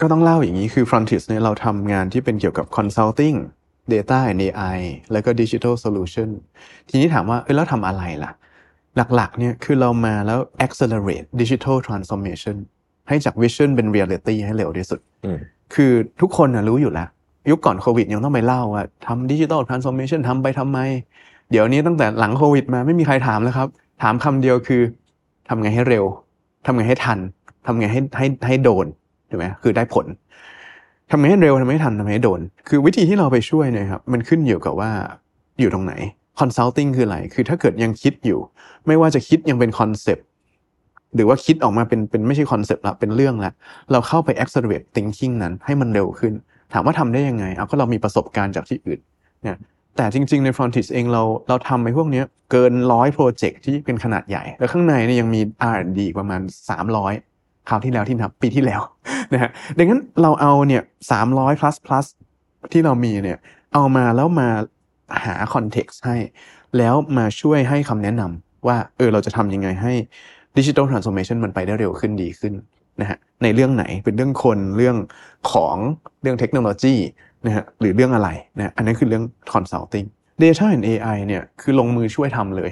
ก็ต้องเล่าอย่างนี้คือ Frontis เนี่ยเราทำงานที่เป็นเกี่ยวกับ consulting data and AI แล้วก็ digital solution ทีนี้ถามว่าเอ้ยแล้วทำอะไรล่ะ หลักๆเนี่ยคือเรามาแล้ว accelerate digital transformation ให้จาก vision เป็น reality ให้เร็วที่สุดอืม คือทุกคนนะรู้อยู่แล้ว ยุคก่อนโควิดยังต้องไปเล่าว่าทำดิจิ t a ลทรานส์ o r m a t i o n ทำไปทำไม เดี๋ยวนี้ตั้งแต่หลังโควิดมาไม่มีใครถามแล้วครับ ถามคำเดียวคือทำไงให้เร็วทำไงให้ทันทำไงให้ให้ให้โดนถูกไหมคือได้ผลทำไงให้เร็วทำไงให้ทันทำไงให้โดน คือวิธีที่เราไปช่วยเนี่ยครับมันขึ้นอยู่กับว่าอยู่ตรงไหน consulting คืออะไร คือถ้าเกิดยังคิดอยู่ ไม่ว่าจะคิดยังเป็น concept หรือว่าคิดออกมาเป็นเป็นไม่ใช่ concept ละเป็นเรื่องละเราเข้าไป accelerate thinking นั้นให้มันเร็วขึ้น ถามว่าทำได้ยังไงเอาก็เรามีประสบการณ์จากที่อื่นเนี่ยแต่จริง ๆ ใน Frontis เองเราเราทำไปพวกนี้เกินร้อย project ที่เป็นขนาดใหญ่ แล้วข้างในเนี่ยยังมี R&D อีกประมาณ 300 คราวที่แล้วที่นับปีที่แล้วนะฮะดังนั้นเราเอาเนี่ย300 plus plus ที่เรามีเนี่ยเอามาแล้วมาหา context ให้ แล้วมาช่วยให้คำแนะนำว่าเออเราจะทำยังไงให้ ดิจิทัลทรานส์โอมชันมันไปได้เร็วขึ้นดีขึ้นนะฮะในเรื่องไหนเป็นเรื่องคนเรื่องของเรื่องเทคโนโลยีนะฮะหรือเรื่องอะไรนะอันนั้นคือเรื่อง consulting data and AI เนี่ยคือลงมือช่วยทำเลย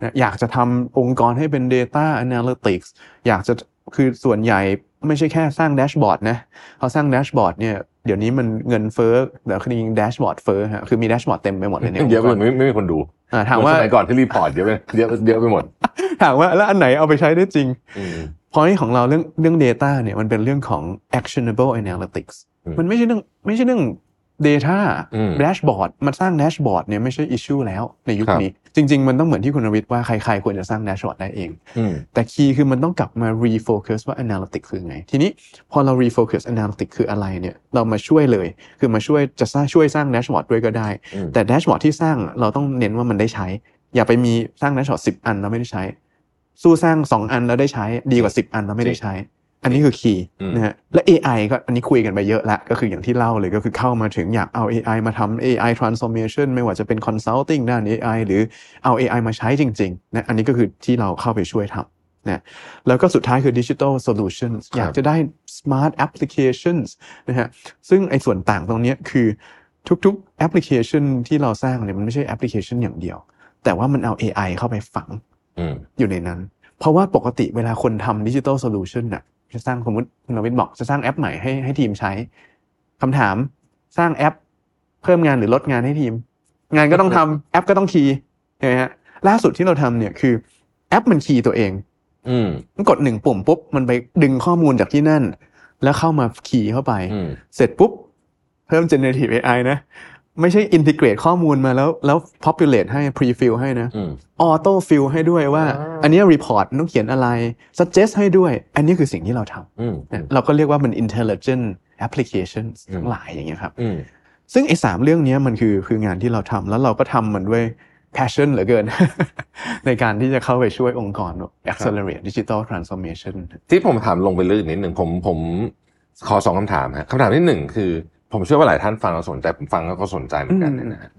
นะอยากจะทำองค์กรให้เป็น data analytics อยากจะคือส่วนใหญ่ไม่ใช่แค่สร้าง dashboard นะพอสร้าง dashboard เนี่ยเดี๋ยวนี้มันเงินเฟ้อเดี๋ยวคือจริง dashboard เฟ้อฮะคือมี dashboard เต็มไปหมดเลยเนี่ยเยอะไปหมดไม่ไม่มีคนดู ถามว่าเหอนสมัยก่อนที่ report เยอะไปเยอะเยอะไปหมด ถามว่าแล้วอันไหนเอาไปใช้ได้จริงอืม point ของเราเรื่องเรื่อง data เนี่ยมันเป็นเรื่องของ actionable analytics อืมมันไม่ใช่เรื่องไม่ใช่เรื่อง data อืม dashboard มันสร้าง dashboard เนี่ยไม่ใช่ issue แล้วในยุคครับนี้ จริง ๆ มันต้องเหมือนที่คุณนวิทย์ว่าใคร ๆ ควรจะสร้าง dashboard ได้เองอืมแต่คีย์คือมันต้องกลับมา refocus ว่า analytics คือไง ทีนี้พอเรา refocus analytics คืออะไรเนี่ยเรามาช่วยเลย คือมาช่วยจะสร้างช่วยสร้าง dashboard ด้วยก็ได้อืมแต่ dashboard ที่สร้างเราต้องเน้นว่ามันได้ใช้ อย่าไปมีสร้าง dashboard 10อันแล้วไม่ได้ใช้ สู้สร้าง2อันแล้วได้ใช้ดีกว่า10อันแล้วไม่ได้ใช้ อันนี้คือคีย์อืมนะฮะและ AI ก็อันนี้คุยกันไปเยอะละก็คืออย่างที่เล่าเลยก็คือเข้ามาถึงอยากเอา AI มาทำ AI transformation ไม่ว่าจะเป็น consulting ด้าน AI หรือเอา AI มาใช้จริงๆนะอันนี้ก็คือที่เราเข้าไปช่วยทำนะแล้วก็สุดท้ายคือ digital solutions อยากจะได้ smart applications นะฮะซึ่งไอ้ส่วนต่างตรงเนี้ยคือทุกๆแอปพลิเคชันที่เราสร้างเนี่ยมันไม่ใช่แอปพลิเคชันอย่างเดียว แต่ว่ามันเอา AI เข้าไปฝังอืมอยู่ในนั้น เพราะว่าปกติเวลาคนทำดิจิ t a ลโซลูชันน่ะ จะสร้างสมมติคุณนวิทย์บอกจะสร้างแอปใหม่ให้ให้ทีมใช้คำถามสร้างแอป เพิ่มงานหรือลดงานให้ทีม งานก็ต้องทำแอปก็ต้องคีย์ใช่ไหมฮะล่าสุดที่เราทำเนี่ยคือ แอปมันคีย์ตัวเอง อืมมันกดหนึ่งปุ่มปุ๊บมันไปดึงข้อมูลจากที่นั่น แล้วเข้ามาคีย์เข้าไปอืมเสร็จปุ๊บ เพิ่ม generative AI นะ ไม่ใช่ integrate ข้อมูลมาแล้วแล้ว populate ให้ pre-fill ให้นะอืม auto fill ให้ด้วยว่าอ่าอันเนี้ย report ต้องเขียนอะไร suggest ให้ด้วย อันนี้คือสิ่งที่เราทอืมำนะเราก็เรียกว่ามัน intelligent application อืมทั้งหลายอย่างเงี้ยครับอืมซึ่งไอ้สามเรื่องเนี้ยมันคือคืองานที่เราทำแล้วเราก็ทำมันด้วย passion เหลือเกิน ในการที่จะเข้าไปช่วยองค์กร accelerate digital transformation ที่ผมถามลงไปลึกอีกนิดหนึ่งผมผมขอสองคำถามฮะคำถามที่หนึ่งคือ ผมเชื่อว่าหลายท่านฟังแล้วสนใจ ผมฟังแล้วก็สนใจเหมือนกันอืมเนี่ยนะฮะ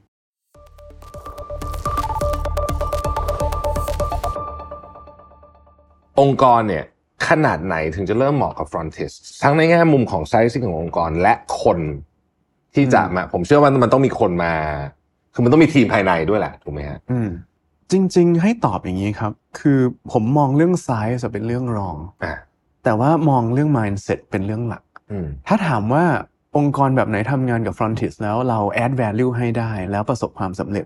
องค์กรเนี่ยขนาดไหนถึงจะเริ่มเหมาะกับ Frontis ทั้งในแง่มุมของไซส์ขององค์กรและคนที่จะมา ผมเชื่อว่ามันต้องมีคนมา คือมันต้องมีทีมภายในด้วยแหละถูกไหมฮะอืมจริง ๆ ให้ตอบอย่างนี้ครับ คือผมมองเรื่อง size เป็นเรื่องรองอ่าแต่ว่ามองเรื่อง mindset เป็นเรื่องหลักอืมถ้าถามว่า องค์กรแบบไหนทำงานกับ Frontis แล้วเรา add value ให้ได้แล้วประสบความสำเร็จ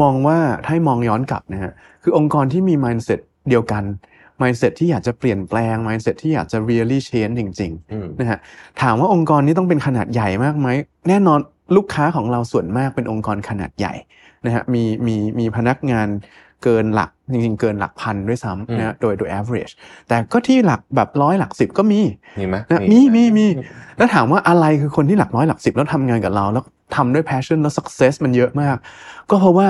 มองว่าถ้าให้มองย้อนกลับนะฮะคือองค์กรที่มี mindset เดียวกัน mindset ที่อยากจะเปลี่ยนแปลง mindset ที่อยากจะ really change จริงอืมๆนะฮะถามว่าองค์กรนี้ต้องเป็นขนาดใหญ่มากไหมแน่นอนลูกค้าของเราส่วนมากเป็นองค์กรขนาดใหญ่นะฮะมีมีมีพนักงาน เกินหลักจริงๆเกินหลักพันด้วยซ้ำนะฮะโดยโดย average แต่ก็ที่หลักแบบร้อยหลักสิบก็มีมีไหมนะมีมีมีแล้วถามว่าอะไรคือคนที่หลักร้อยหลักสิบแล้วทำงานกับเรา แล้วทำด้วย passion แล้ว success มันเยอะมาก ก็เพราะว่า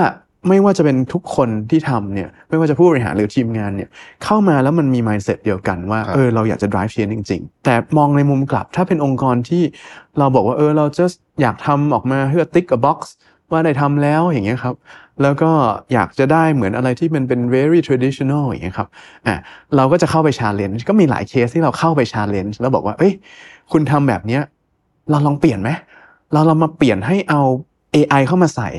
ไม่ว่าจะเป็นทุกคนที่ทำเนี่ยไม่ว่าจะผู้บริหารหรือทีมงานเนี่ยเข้ามาแล้วมันมี mindset เดียวกันว่าครับเออเราอยากจะ drive change จริง ๆ แต่มองในมุมกลับถ้าเป็นองค์กรที่เราบอกว่าเออเราจะอยากทำออกมาเพื่อ tick a box ว่าได้ทำแล้วอย่างเงี้ยครับ แล้วก็อยากจะได้เหมือนอะไรที่มันเป็น very traditional อย่างเงี้ยครับอะเราก็จะเข้าไป challenge ก็มีหลายเคสที่เราเข้าไป challenge แล้วบอกว่า เอ้ย คุณทำแบบเนี้ยเราลองเปลี่ยนไหมเราลองมาเปลี่ยนให้เอา AI เข้ามาใส่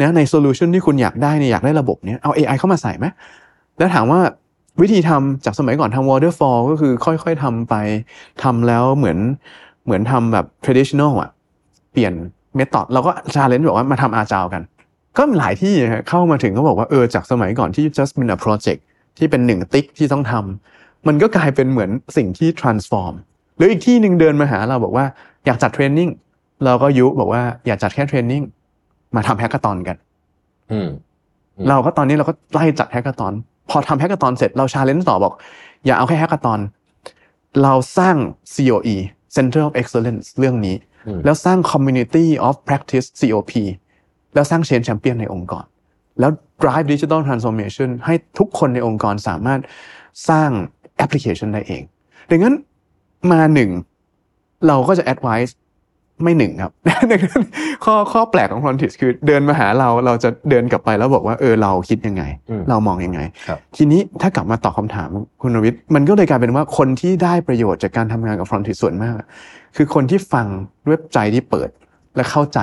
นะในโซลูชันที่คุณอยากได้เนี่ยอยากได้ระบบเนี้ยเอา AI เข้ามาใส่ไหมแล้วถามว่าวิธีทำจากสมัยก่อนทำ waterfall ก็คือค่อยๆทำไปทำแล้วเหมือนเหมือนทำแบบ traditional อะเปลี่ยนเมธอดเราก็ challenge บอกว่ามาทำอาจาวกัน ก็มีหลายที่นะฮะเข้ามาถึงก็บอกว่าเออจากสมัยก่อนที่ just เป็น a project ที่เป็นหนึ่งติ๊กที่ต้องทมันก็กลายเป็นเหมือนสิ่งที่ transform หรืออีกที่หนึ่งเดินมาหาเราบอกว่าอยากจัด training เราก็ยุบอกว่าอยากจัดแค่ training มาทำ hackathon กันอืมอืมเราก็ตอนนี้เราก็ไล่จัด hackathon พอทำ hackathon เสร็จเรา challenge ต่อบอก อย่าเอาแค่ hackathon เราสร้าง COE Center of Excellence เรื่องนี้อืมแล้วสร้าง Community of Practice COP แล้วสร้าง Change Champion ในองค์กร แล้ว drive digital transformation ให้ทุกคนในองค์กรสามารถสร้างแอปพลิเคชันได้เอง ดังนั้นมาหนึ่งเราก็จะ advise ไม่หนึ่งครับดังนั้นข้อข้อแปลกของ Frontis คือเดินมาหาเราเราจะเดินกลับไปแล้วบอกว่าเออเราคิดยังไงอืมเรามองยังไงครับทีนี้ถ้ากลับมาตอบคำถามคุณนวิทย์มันก็เลยกลายเป็นว่าคนที่ได้ประโยชน์จากการทำงานกับ Frontis ส่วนมาก คือคนที่ฟังด้วยใจที่เปิดและเข้าใจ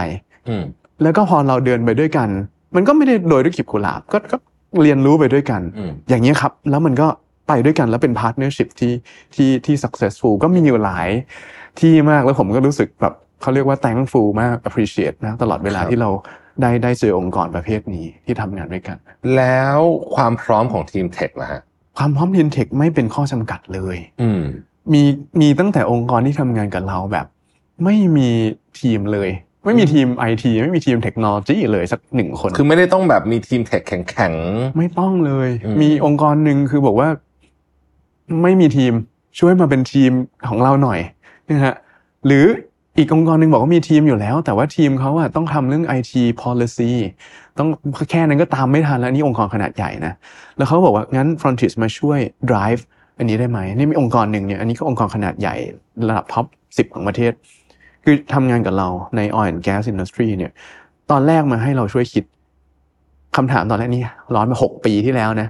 อืม แล้วก็พอเราเดินไปด้วยกัน มันก็ไม่ได้โรยด้วยกลีบกุหลาบก็ก็เรียนรู้ไปด้วยกันอืมอย่างเนี้ยครับ แล้วมันก็ไปด้วยกันแล้วเป็น partnership ที่ที่ที่ successful ก็มีอยู่หลายที่มากแล้วผมก็รู้สึกแบบเขาเรียกว่า thankful มาก appreciate นะตลอดเวลาครับที่เราได้ได้เจอองค์กรประเภทนี้ที่ทำงานด้วยกัน แล้วความพร้อมของทีม tech ล่ะฮะความพร้อมทีม tech ไม่เป็นข้อจำกัดเลย อืมมีมีตั้งแต่องค์กรที่ทำงานกับเราแบบ ไม่มีทีมเลย ไม่มีทีมไอทีไม่มีทีมเทคโนโลยีเลยสักหนึ่งคน คือไม่ได้ต้องแบบมีทีมเทคแข็งไม่ต้องเลยอืมมีองค์กรหนึ่งคือบอกว่า ไม่มีทีมช่วยมาเป็นทีมของเราหน่อยนะฮะหรืออีกองค์กรหนึ่งบอกว่ามีทีมอยู่แล้ว แต่ว่าทีมเขาอะต้องทำเรื่อง IT policy ต้องแค่นั้นก็ตามไม่ทันแล้วนี่องค์กรขนาดใหญ่นะแล้วเขาบอกว่างั้น Frontis มาช่วย drive อันนี้ได้ไหมนี่มีองค์กรหนึ่งเนี่ยอันนี้ก็องค์กรขนาดใหญ่ระดับท็อป10 ของประเทศ คือทำงานกับเราใน oil and gas industry เนี่ย ตอนแรกมาให้เราช่วยคิดคำถามตอนแรกนี่ร้อนมาหกปีที่แล้วนะ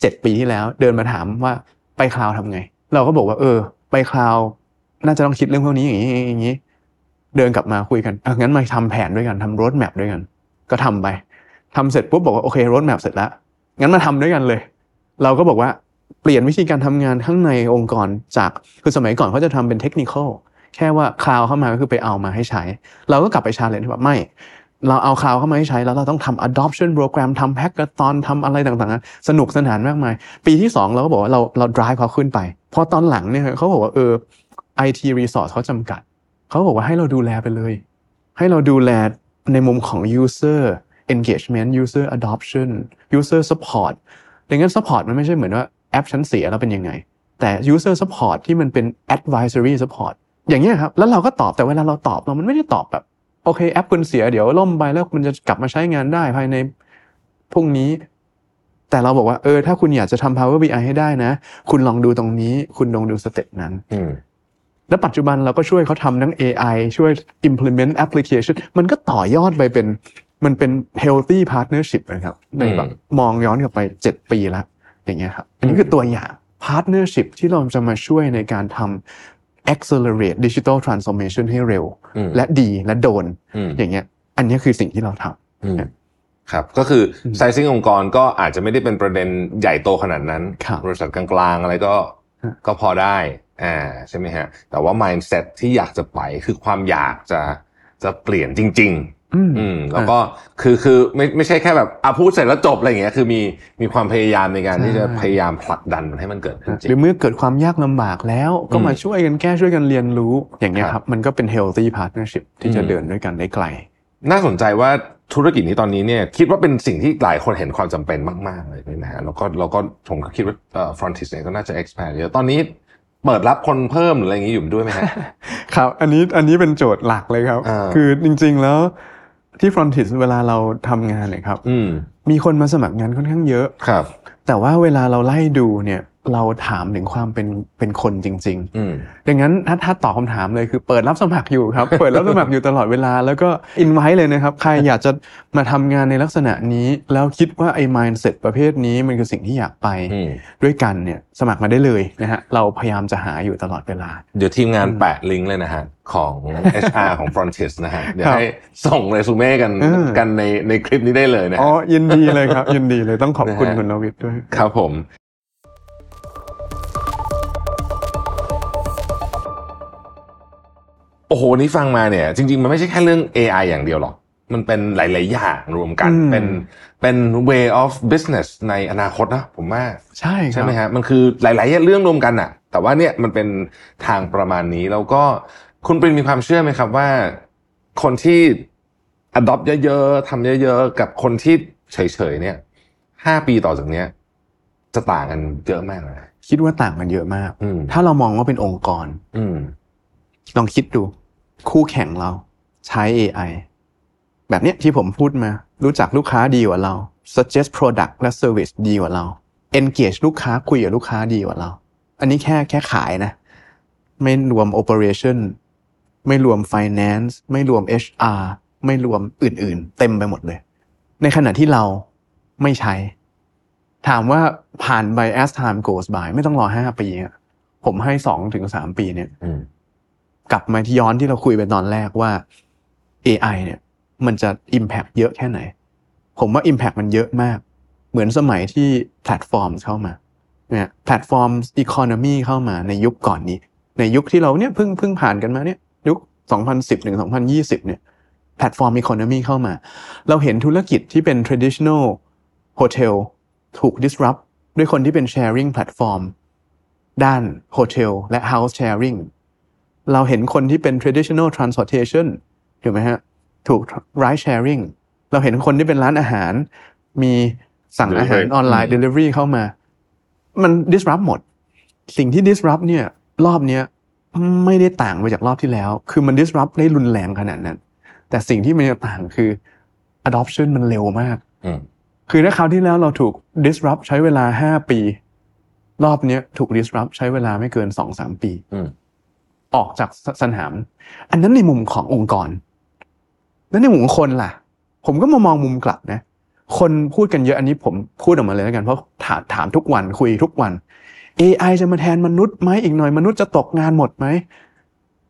เจ็ดปีที่แล้ว เดินมาถามว่าไปคลาวทำไง เราก็บอกว่า เออ ไปคลาวน่าจะต้องคิดเรื่องพวกนี้อย่างนี้อย่างนี้ เดินกลับมาคุยกันอะงั้นมาทำแผนด้วยกันทำรถแมพด้วยกัน ก็ทำไปทำเสร็จปุ๊บบอกว่าโอเค roadmap เสร็จแล้วงั้นมาทำด้วยกันเลย เราก็บอกว่าเปลี่ยนวิธีการทำงานข้างในองค์กรจากคือสมัยก่อนเขาจะทำเป็น technical แค่ว่า cloud เข้ามาก็คือไปเอามาให้ใช้ เราก็กลับไป challenge แบบไม่ เราเอา cloud เข้ามาให้ใช้แล้วเราต้องทำ adoption program ทำ hackathon ทำอะไรต่างๆ สนุกสนานมากมาย ปีที่ 2 เราก็บอกว่าเราเรา drive เขาขึ้นไป พอตอนหลังเนี่ยเขาบอกว่าเออ IT resource เขาจำกัด เขาบอกว่าให้เราดูแลไปเลย ให้เราดูแลในมุมของ user engagement user adoption user support ดังนั้น support มันไม่ใช่เหมือนว่าแอปฉันเสียแล้วเป็นยังไง แต่ user support ที่มันเป็น advisory support อย่างเงี้ยครับ แล้วเราก็ตอบแต่เวลาเราตอบเรามันไม่ได้ตอบแบบ โอเคแอปคุณเสียเดี๋ยวล่มไปแล้วมันจะกลับมาใช้งานได้ภายในพรุ่งนี้ แต่เราบอกว่าเออถ้าคุณอยากจะทำ Power BI ให้ได้นะ คุณลองดูตรงนี้ คุณลองดูสเต็ปนั้นๆอืมแล้วปัจจุบันเราก็ช่วยเขาทำทั้ง AI ช่วย implement application มันก็ต่อยอดไปเป็นมันเป็น healthy partnership นะครับในแบบมองย้อนกลับไป7ปีแล้วอย่างเงี้ยครับ อันนี้คือตัวอย่าง partnership ที่เราจะมาช่วยในการทำ accelerate digital transformation ให้เร็วอืมและดีและโดนอืมอย่างเงี้ย อันนี้คือสิ่งที่เราทำอืมครับ ก็คือไซซิ่งองค์กรก็อาจจะไม่ได้เป็นประเด็นใหญ่โตขนาดนั้นครับบริษัทกลางๆอะไรก็ฮะก็พอได้อ่าใช่ไหมฮะ แต่ว่า mindset ที่อยากจะไปคือความอยากจะจะเปลี่ยนจริงอืมๆ อืมแล้วก็คือคือไม่ไม่ใช่แค่แบบอะพูดเสร็จแล้วจบอะไรอย่างเงี้ยคือมีมีความพยายามในการใช่ที่จะพยายามผลักดันมันให้มันเกิดขึ้นจริหรืงอเมื่อเกิดความยากลำบากแล้ว ก็อืมมาช่วยกันแก้ช่วยกันเรียนรู้อย่างเงี้ยครับครับมันก็เป็น healthy partnership ที่จะอืมเดินด้วยกันได้ไกล น่าสนใจว่าธุรกิจนี้ตอนนี้เนี่ยคิดว่าเป็นสิ่งที่หลายคนเห็นความจำเป็นมาก ๆ เลยนะฮะแล้วก็เราก็ผมก็คิดว่าเอ่อ frontis เนี่ยก็น่าจะ expand เยอะตอนนี้เปิดรับคนเพิ่มหรืออะไรอย่างนี้อยู่ด้วยไหมฮะครับ อันนี้อันนี้เป็นโจทย์หลักเลยครับอ่าคือจริง ๆ แล้ว ที่ Frontis เวลาเราทำงานเนี่ยครับอืมมีคนมาสมัครงานค่อนข้างเยอะครับ แต่ว่าเวลาเราไล่ดูเนี่ย เราถามถึงความเป็นเป็นคนจริงอืมๆดังนั้นถ้าถ้าตอบคำถามเลยคือเปิดรับสมัครอยู่ครับ เปิดรับสมัครอยู่ตลอดเวลา แล้วก็อินไว้เลยนะครับ ใครอยากจะมาทำงานในลักษณะนี้ แล้วคิดว่าไอ้ mindset ประเภทนี้มันคือสิ่งที่อยากไปอืมด้วยกันเนี่ยสมัครมาได้เลยนะฮะเราพยายามจะหาอยู่ตลอดเวลา เดี๋ยวทีมงานแปะลิงก์เลยนะฮะของ HR ของ frontis นะฮะเดี๋ยวครับให้ส่งเรซูเม่กันเออกันในในคลิปนี้ได้เลยนะอ๋อฮะยินดีเลยครับ ยินดีเลยต้องขอบคุณนะฮะคุณนวิทย์ด้วยครับผม โอ้โหนี่ฟังมาเนี่ย จริง ๆ มันไม่ใช่แค่เรื่อง AI อย่างเดียวหรอก มันเป็นหลาย ๆ อย่างรวมกันอืมเป็นเป็น way of business ในอนาคตนะผมว่าใช่คใช่รับไหมฮะมันคือหลาย ๆ เรื่องรวมกันอะแต่ว่าเนี่ยมันเป็นทางประมาณนี้แล้วก็คุณปรินมีความเชื่อไหมครับว่า คนที่ adopt เยอะ ๆทำเยอะ ๆ กับคนที่เฉย ๆ เนี่ยห้าปีต่อจากเนี้ยจะต่างกันเยอะมากเลยคิดว่าต่างกันเยอะมากอืมถ้าเรามองว่าเป็นองค์กรอืมลองคิดดู คู่แข่งเราใช้ AI แบบเนี้ยที่ผมพูดมา รู้จักลูกค้าดีกว่าเรา suggest product และ service ดีกว่าเรา engage ลูกค้าคุยกับลูกค้าดีกว่าเรา อันนี้แค่แค่ขายนะ ไม่รวม operation ไม่รวม finance ไม่รวม HR ไม่รวมอื่นๆ เต็มไปหมดเลย ในขณะที่เราไม่ใช้ ถามว่าผ่านไป as time goes by ไม่ต้องรอห้าปีผมให้สองถึงสามปีเนี่ย กลับมาที่ย้อนที่เราคุยไปตอนแรกว่า AI เนี่ย มันจะ Impact เยอะแค่ไหน ผมว่า Impact มันเยอะมาก เหมือนสมัยที่แพลตฟอร์มเข้ามาเนี่ย platform economy เข้ามาในยุคก่อนนี้ ในยุคที่เราเนี่ยเพิ่งเพิ่งผ่านกันมาเนี่ยยุค 2010ถึง2020 เนี่ยplatform economy เข้ามา เราเห็นธุรกิจที่เป็น traditional hotel ถูก disrupt ด้วยคนที่เป็น sharing platform ด้าน hotel และ house sharing เราเห็นคนที่เป็น traditional transportation ถูกไหมฮะ ถูก ride sharing เราเห็นคนที่เป็นร้านอาหาร มีสั่งอาหาร Delivery ออนไลน์ delivery เข้ามา มัน disrupt หมด สิ่งที่ disrupt เนี่ย รอบเนี้ยไม่ได้ต่างไปจากรอบที่แล้ว คือมัน disrupt ได้รุนแรงขนาดนั้น แต่สิ่งที่มันจะต่างคือ adoption มันเร็วมากอืมคือถ้าคราวที่แล้วเราถูก disrupt ใช้เวลาห้าปี รอบเนี้ยถูก disrupt ใช้เวลาไม่เกินสองสามปี ออกจากสนาม อันนั้นในมุมขององค์กร แล้วในมุมของคนล่ะ ผมก็มามองมุมกลับนะ คนพูดกันเยอะอันนี้ผมพูดออกมาเลยแล้วกันเพราะถามถามทุกวันคุยทุกวัน AI จะมาแทนมนุษย์ไหมอีกหน่อยมนุษย์จะตกงานหมดไหม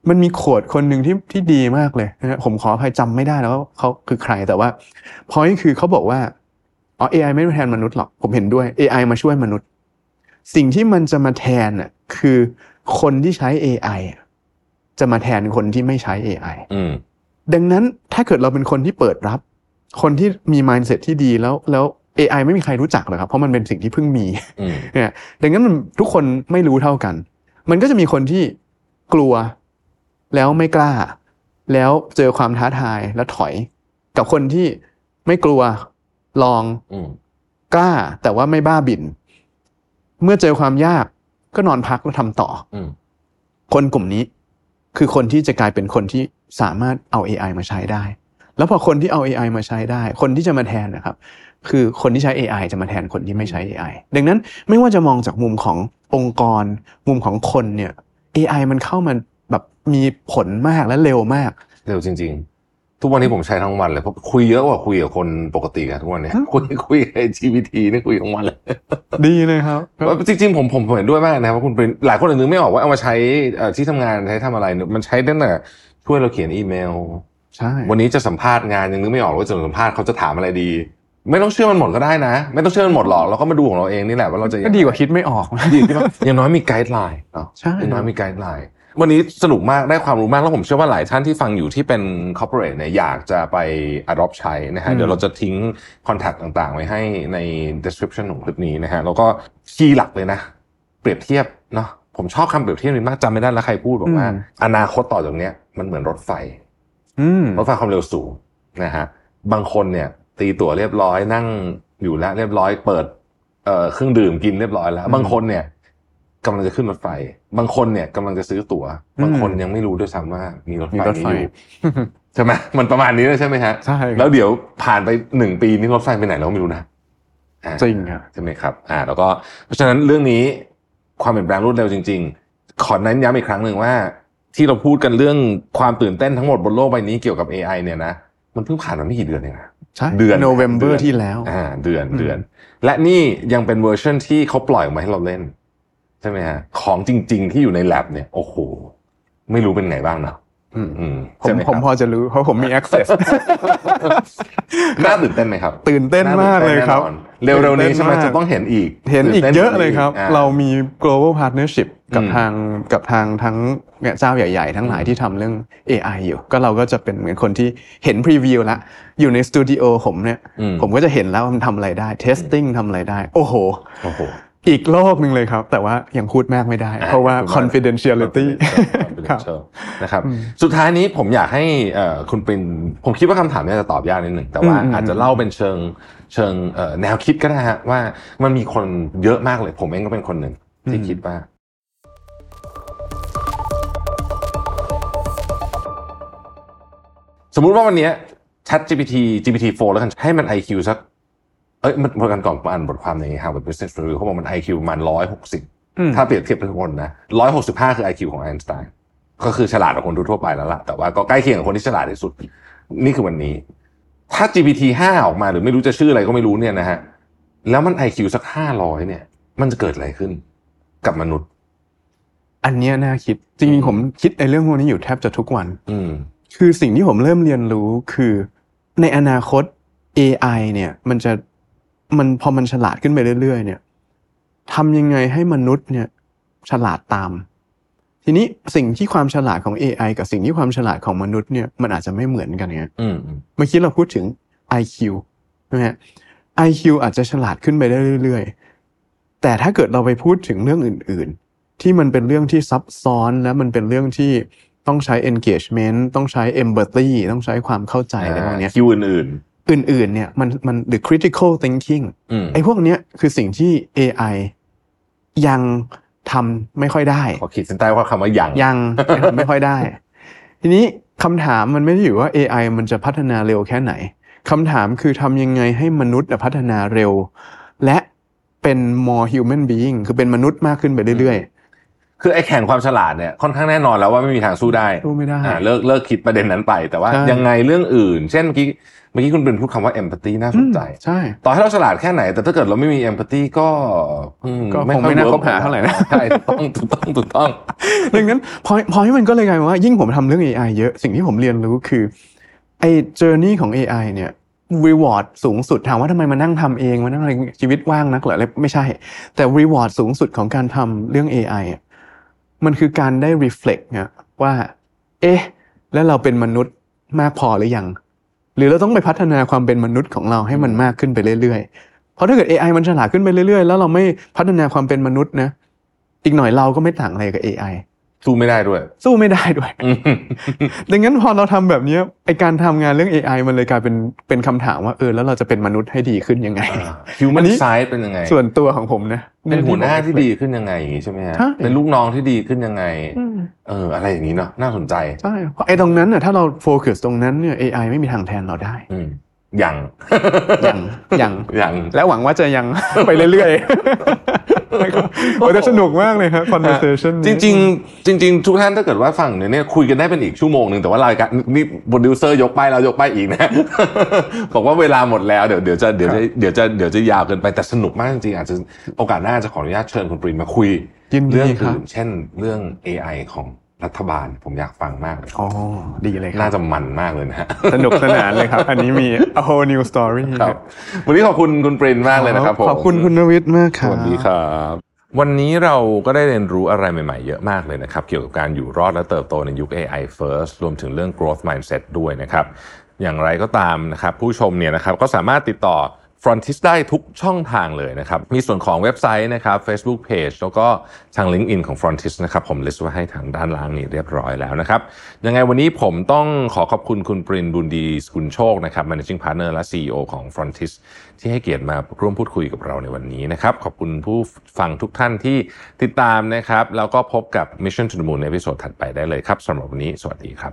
มันมีโขดคนหนึ่งที่ที่ดีมากเลยนะผมขออภัยจำไม่ได้แล้วว่าเขาคือใครแต่ว่าพอยคือเขาบอกว่าอ๋อ AI ไม่ได้มาแทนมนุษย์หรอกผมเห็นด้วย AI มาช่วยมนุษย์ สิ่งที่มันจะมาแทนน่ะคือคนที่ใช้ AI อะ จะมาแทนคนที่ไม่ใช้ AI อืมดังนั้นถ้าเกิดเราเป็นคนที่เปิดรับ คนที่มี mindset ที่ดีแล้วแล้ว AI ไม่มีใครรู้จักหรอกครับ เพราะมันเป็นสิ่งที่เพิ่งมีอืมเนี่ยดังนั้นมันทุกคนไม่รู้เท่ากัน มันก็จะมีคนที่กลัว แล้วไม่กล้า แล้วเจอความท้าทายแล้วถอย กับคนที่ไม่กลัวลองอืมกล้า แต่ว่าไม่บ้าบิน เมื่อเจอความยากก็นอนพักแล้วทำต่ออืมคนกลุ่มนี้ คือคนที่จะกลายเป็นคนที่สามารถเอา AI มาใช้ได้ แล้วพอคนที่เอา AI มาใช้ได้ คนที่จะมาแทนนะครับ คือคนที่ใช้ AI จะมาแทนคนที่ไม่ใช้ AI ดังนั้นไม่ว่าจะมองจากมุมขององค์กร มุมของคนเนี่ย AI มันเข้ามาแบบมีผลมากและเร็วมาก เร็วจริง ทุกวันนี้ผมใช้ทั้งวันเลยเพราะคุยเยอะกว่าคุยกับคนปกติอะทุกวันเนี้ยคุยคุยไอ GPT นี่คุยทั้งวันเลย ดีเลยครับจริงๆผมผมผมเห็นด้วยมากนะครับว่าคุณเป็นหลายคนอาจจะนึกไม่ออกว่าเอามาใช้เอ่อที่ทำงานใช้ทำอะไรเนี่ยมันใช้ตั้งแต่ช่วยเราเขียนอีเมลใช่วันนี้จะสัมภาษณ์งานยังนึกไม่ออกว่าจะสัมภาษณ์เขาจะถามอะไรดี ไม่ต้องเชื่อมันหมดก็ได้นะ ไม่ต้องเชื่อมันหมดหรอกเราก็มาดูของเราเองนี่แหละว่าเราจะยังก็ไงดีกว่าคิดไม่ออกดีที่ว่าอย่างน้อยมีไกด์ไลน์เนาะใช่อย่างน้อยมีไกด์ไลน์ วันนี้สนุกมากได้ความรู้มาก แล้วผมเชื่อว่าหลายท่านที่ฟังอยู่ที่เป็น corporate เนี่ยอยากจะไป adopt ใช้นะฮะเดี๋ยวเราจะทิ้ง contact ต่างๆ ไว้ให้ใน description ของคลิปนี้นะฮะแล้วก็คีย์หลักเลยนะ เปรียบเทียบเนาะผมชอบคำเปรียบเทียบนี้มากจำไม่ได้แล้วใครพูดบอกว่าอืมอนาคตต่อจากเนี้ยมันเหมือนรถไฟอืมรถไฟความเร็วสูงนะฮะบางคนเนี่ย ตีตั๋วเรียบร้อยนั่งอยู่แล้วเรียบร้อยเปิดเอ่อเครื่องดื่มกินเรียบร้อยแล้ว บางคนเนี่ย กำลังจะขึ้นรถไฟ บางคนเนี่ยกำลังจะซื้อตั๋ว บางคนยังไม่รู้ด้วยซ้ำว่ามีรถมีไฟรถไฟนี้อยู่ใช่ไหมมันประมาณนี้เลยใช่ไหมฮะใช่ครับแล้วเดี๋ยวผ่านไปหนึ่งปีนี้รถไฟไปไหนเราก็ไม่รู้นะอ่าจริงครับใช่ไหมครับ อ่า แล้วก็เพราะฉะนั้นเรื่องนี้ความเปลี่ยนแปลงรวดเร็วจริง ๆ ขอเน้นย้ำอีกครั้งหนึ่งว่า ที่เราพูดกันเรื่องความตื่นเต้นทั้งหมดบนโลกใบนี้เกี่ยวกับ AI เนี่ยนะมันเพิ่งผ่านมาไม่กี่เดือนเองนะใช่เดือนโนเวมเดื ber อนที่แล้วอ่าเดือนอืมเดือน และนี่ยังเป็นเวอร์ชันที่เขาปล่อยออกมาให้เราเล่น ใช่ไหมฮะของจริง ๆ ที่อยู่ใน lab เนี่ย โอ้โห ไม่รู้เป็นไงบ้างเนาะอืมอืมผมใช่ไหผมครับพอจะรู้เพราะผมมี access น่าตื่นเต้นไหมครับ ตื่นเต้นมากเลยครับน่าตื่นเต้นแน่นอนเร็วๆนี้ใช่ไหมตื่นเต้นมากจะต้องเห็นอีก เห็นอีกตื่ต้เยอะเลยครับอ่เรามี global partnership กับอืมทางกับทางทั้งเนี่ยเจ้าใหญ่ๆ ทั้งหลายที่ทำเรื่อง AI อยู่ ก็เราก็จะเป็นเหมือนคนที่เห็นพรีวิวแล้วอยู่ในสตูดิโอผมเนี่ยอืมผมก็จะเห็นแล้วว่ามันทำอะไรได้ testing ทำอะไรได้ โอ้โหโอ้โหอีกโลกหนึ่งเลยครับ แต่ว่ายังพูดมากไม่ได้ เพราะว่า confidentiality ครับ confidential นะครับสุดท้ายนี้ผมอยากให้เอ่อคุณปรินผมคิดว่าคำถามเนี้จะตอบยากนิดหนึ่งแต่ว่าอืมอืมอาจจะเล่าเป็นเชิงเชิงเอ่อแนวคิดก็ได้ฮะว่ามันมีคนเยอะมากเลย ผมเองก็เป็นคนหนึ่งที่คิดว่าสมมุติว่าวันเนี้ย Chat GPT GPT 4 แล้วกันให้มัน IQ สัก เอ้ยมันเมื่อกันก่อนผมอ่านบทความใน Harvard Business Review เขาบอกมัน IQ ประมาณร้อยหกสิบอืมถ้าเปรียบเทียบทุกคนนะร้อยหกสิบห้าคือ IQ ของไอน์สไตน์ก็คือฉลาดกว่าคนทั่วๆไปแล้วล่ะ แต่ว่าก็ใกล้เคียงกับคนที่ฉลาดที่สุด นี่คือวันนี้ ถ้า GPT 5ออกมาหรือไม่รู้จะชื่ออะไรก็ไม่รู้เนี่ยนะฮะแล้วมัน IQ สักห้าร้อยเนี่ย มันจะเกิดอะไรขึ้นกับมนุษย์ อันเนี้ยน่าคิด จริงๆผมคิดในเรื่องพวกนี้อยู่แทบจะทุกวัน อืมคือสิ่งที่ผมเริ่มเรียนรู้คือ ในอนาคต AI เนี่ย มันจะ มันพอมันฉลาดขึ้นไปเรื่อยๆ เนี่ยทำยังไงให้มนุษย์เนี่ยฉลาดตาม ทีนี้สิ่งที่ความฉลาดของ AI กับสิ่งที่ความฉลาดของมนุษย์เนี่ยมันอาจจะไม่เหมือนกันไงอืมอืมเมื่อกี้เราพูดถึง IQ ใช่ไหมฮะ IQ อาจจะฉลาดขึ้นไปได้เรื่อยๆ แต่ถ้าเกิดเราไปพูดถึงเรื่องอื่น ๆ ที่มันเป็นเรื่องที่ซับซ้อนและมันเป็นเรื่องที่ต้องใช้ engagement ต้องใช้ empathy ต้องใช้ความเข้าใจอะไรพวกเนี้ยคิวอื่น อื่นๆเนี่ยมันมัน the critical thinking ๆอืมไอ้พวกเนี้ยคือสิ่งที่ AI ยังทำไม่ค่อยได้ขอขีดเส้นใต้ว่าคำว่ายังยังไม่ค่อยได้ ทีนี้คำถามมันไม่ได้อยู่ว่า AI มันจะพัฒนาเร็วแค่ไหนคำถามคือทำยังไงให้มนุษย์พัฒนาเร็ว และเป็น more human being คือเป็นมนุษย์มากขึ้นไปเรื่อย คือไอ้แข่งความฉลาดเนี่ยค่อนข้างแน่นอนแล้วว่าไม่มีทางสู้ได้สู้ไม่ได้อ่าเลิกเลิกคิดประเด็นนั้นไป แต่ว่าใช่ยังไงเรื่องอื่น เช่นเมื่อกี้เมื่อกี้คุณเป็นพูดคำว่า empathy น่าๆสนใจอืมใช่ต่อให้เราฉลาดแค่ไหน แต่ถ้าเกิดเราไม่มี empathy ก็อืก็คงไม่น่าอยคบหาเท่าไหร่นะใช่ถูกต้องถูกต้องถูกต้องดังนั้นพอพอให้มันก็เลยกลายเป็นว่ายิ่งผมทำเรื่อง AI เยอะสิ่งที่ผมเรียนรู้คือไอ้ journey ของ AI เนี่ย reward สูงสุดถามว่าทำไมมานั่งทำเองมานั่งอะไรชีวิตว่างนักเหรออะไรไม่ใช่ แต่ reward สูงสุดของการทำเรื่อง AI อะ มันคือการได้ reflect นะว่า เอ๊ะ แล้วเราเป็นมนุษย์มากพอหรือยัง หรือเราต้องไปพัฒนาความเป็นมนุษย์ของเราให้มันมากขึ้นไปเรื่อยๆ เพราะถ้าเกิด AI มันฉลาดขึ้นไปเรื่อยๆ แล้วเราไม่พัฒนาความเป็นมนุษย์นะ อีกหน่อยเราก็ไม่ต่างอะไรกับ AI สู้ไม่ได้ด้วย สู้ไม่ได้ด้วยอืมดังนั้นพอเราทำแบบเนี้ยไอการทำงานเรื่อง AI มันเลยกลายเป็นเป็นคำถามว่าเออแล้วเราจะเป็นมนุษย์ให้ดีขึ้นยังไงอ่า human อันนี้ side เป็นยังไง ส่วนตัวของผมนะเป็นหัวหน้าที่ดีขึ้นยังไงอย่างงี้ใช่ไหมฮะใช่เป็นลูกน้องที่ดีขึ้นยังไงอืมเอออะไรอย่างนี้เนาะน่าสนใจใช่เพราะไอ้ตรงนั้นน่ะถ้าเราโฟกัสตรงนั้นเนี่ย AI ไม่มีทางแทนเราได้อืม ยังยังยังยังและหวังว่าจะยังไปเรื่อยๆนะครับโอ้แต่สนุกมากเลยครับ conversation จริงๆจริงๆทุกท่านถ้าเกิดว่าฟังเนี่ยเนี่ยคุยกันได้เป็นอีกชั่วโมงหนึ่งแต่ว่ารายการนี่โปรดิวเซอร์ยกป้ายแล้วยกป้ายอีกนะบอกว่าเวลาหมดแล้วเดี๋ยวเดี๋ยวจะเดี๋ยวจะเดี๋ยวจะเดี๋ยวจะยาวเกินไปแต่สนุกมากจริงๆอาจจะโอกาสหน้าจะขออนุญาตเชิญคุณปรีนมาคุยยินดีเรื่องครับอื่นเช่นเรื่อง AI ของ รัฐบาลผมอยากฟังมากเลยอ๋อดีเลยครัน่าบจะมันมากเลยนะฮะสนุกสนานเลยครับ อันนี้มี a whole new story ครับวันนี้ขอบคุณคุณปรินมากเลยนะครับผมขอบคุณคุณนวิทย์มากครับสวัสดีครับวันนี้เราก็ได้เรียนรู้อะไรใหม่ๆ เยอะมากเลยนะครับ เกี่ยวกับการอยู่รอดและเติบโตในยุค AI first รวมถึงเรื่อง growth mindset ด้วยนะครับ อย่างไรก็ตามนะครับ ผู้ชมเนี่ยนะครับก็สามารถติดต่อ Frontis ได้ทุกช่องทางเลยนะครับ มีส่วนของเว็บไซต์นะครับ Facebook Page แล้วก็ทาง LinkedIn ของ Frontis นะครับ ผม list ไว้ให้ทางด้านล่างนี้เรียบร้อยแล้วนะครับ ยังไงวันนี้ผมต้องขอขอบคุณคุณปรินบุญดีสกุลโชคนะครับ Managing Partner และ CEO ของ Frontis ที่ให้เกียรติมาร่วมพูดคุยกับเราในวันนี้นะครับ ขอบคุณผู้ฟังทุกท่านที่ติดตามนะครับ แล้วก็พบกับ Mission to the Moon ใน episode ถัดไปได้เลยครับสำหรับวันนี้ สวัสดีครับ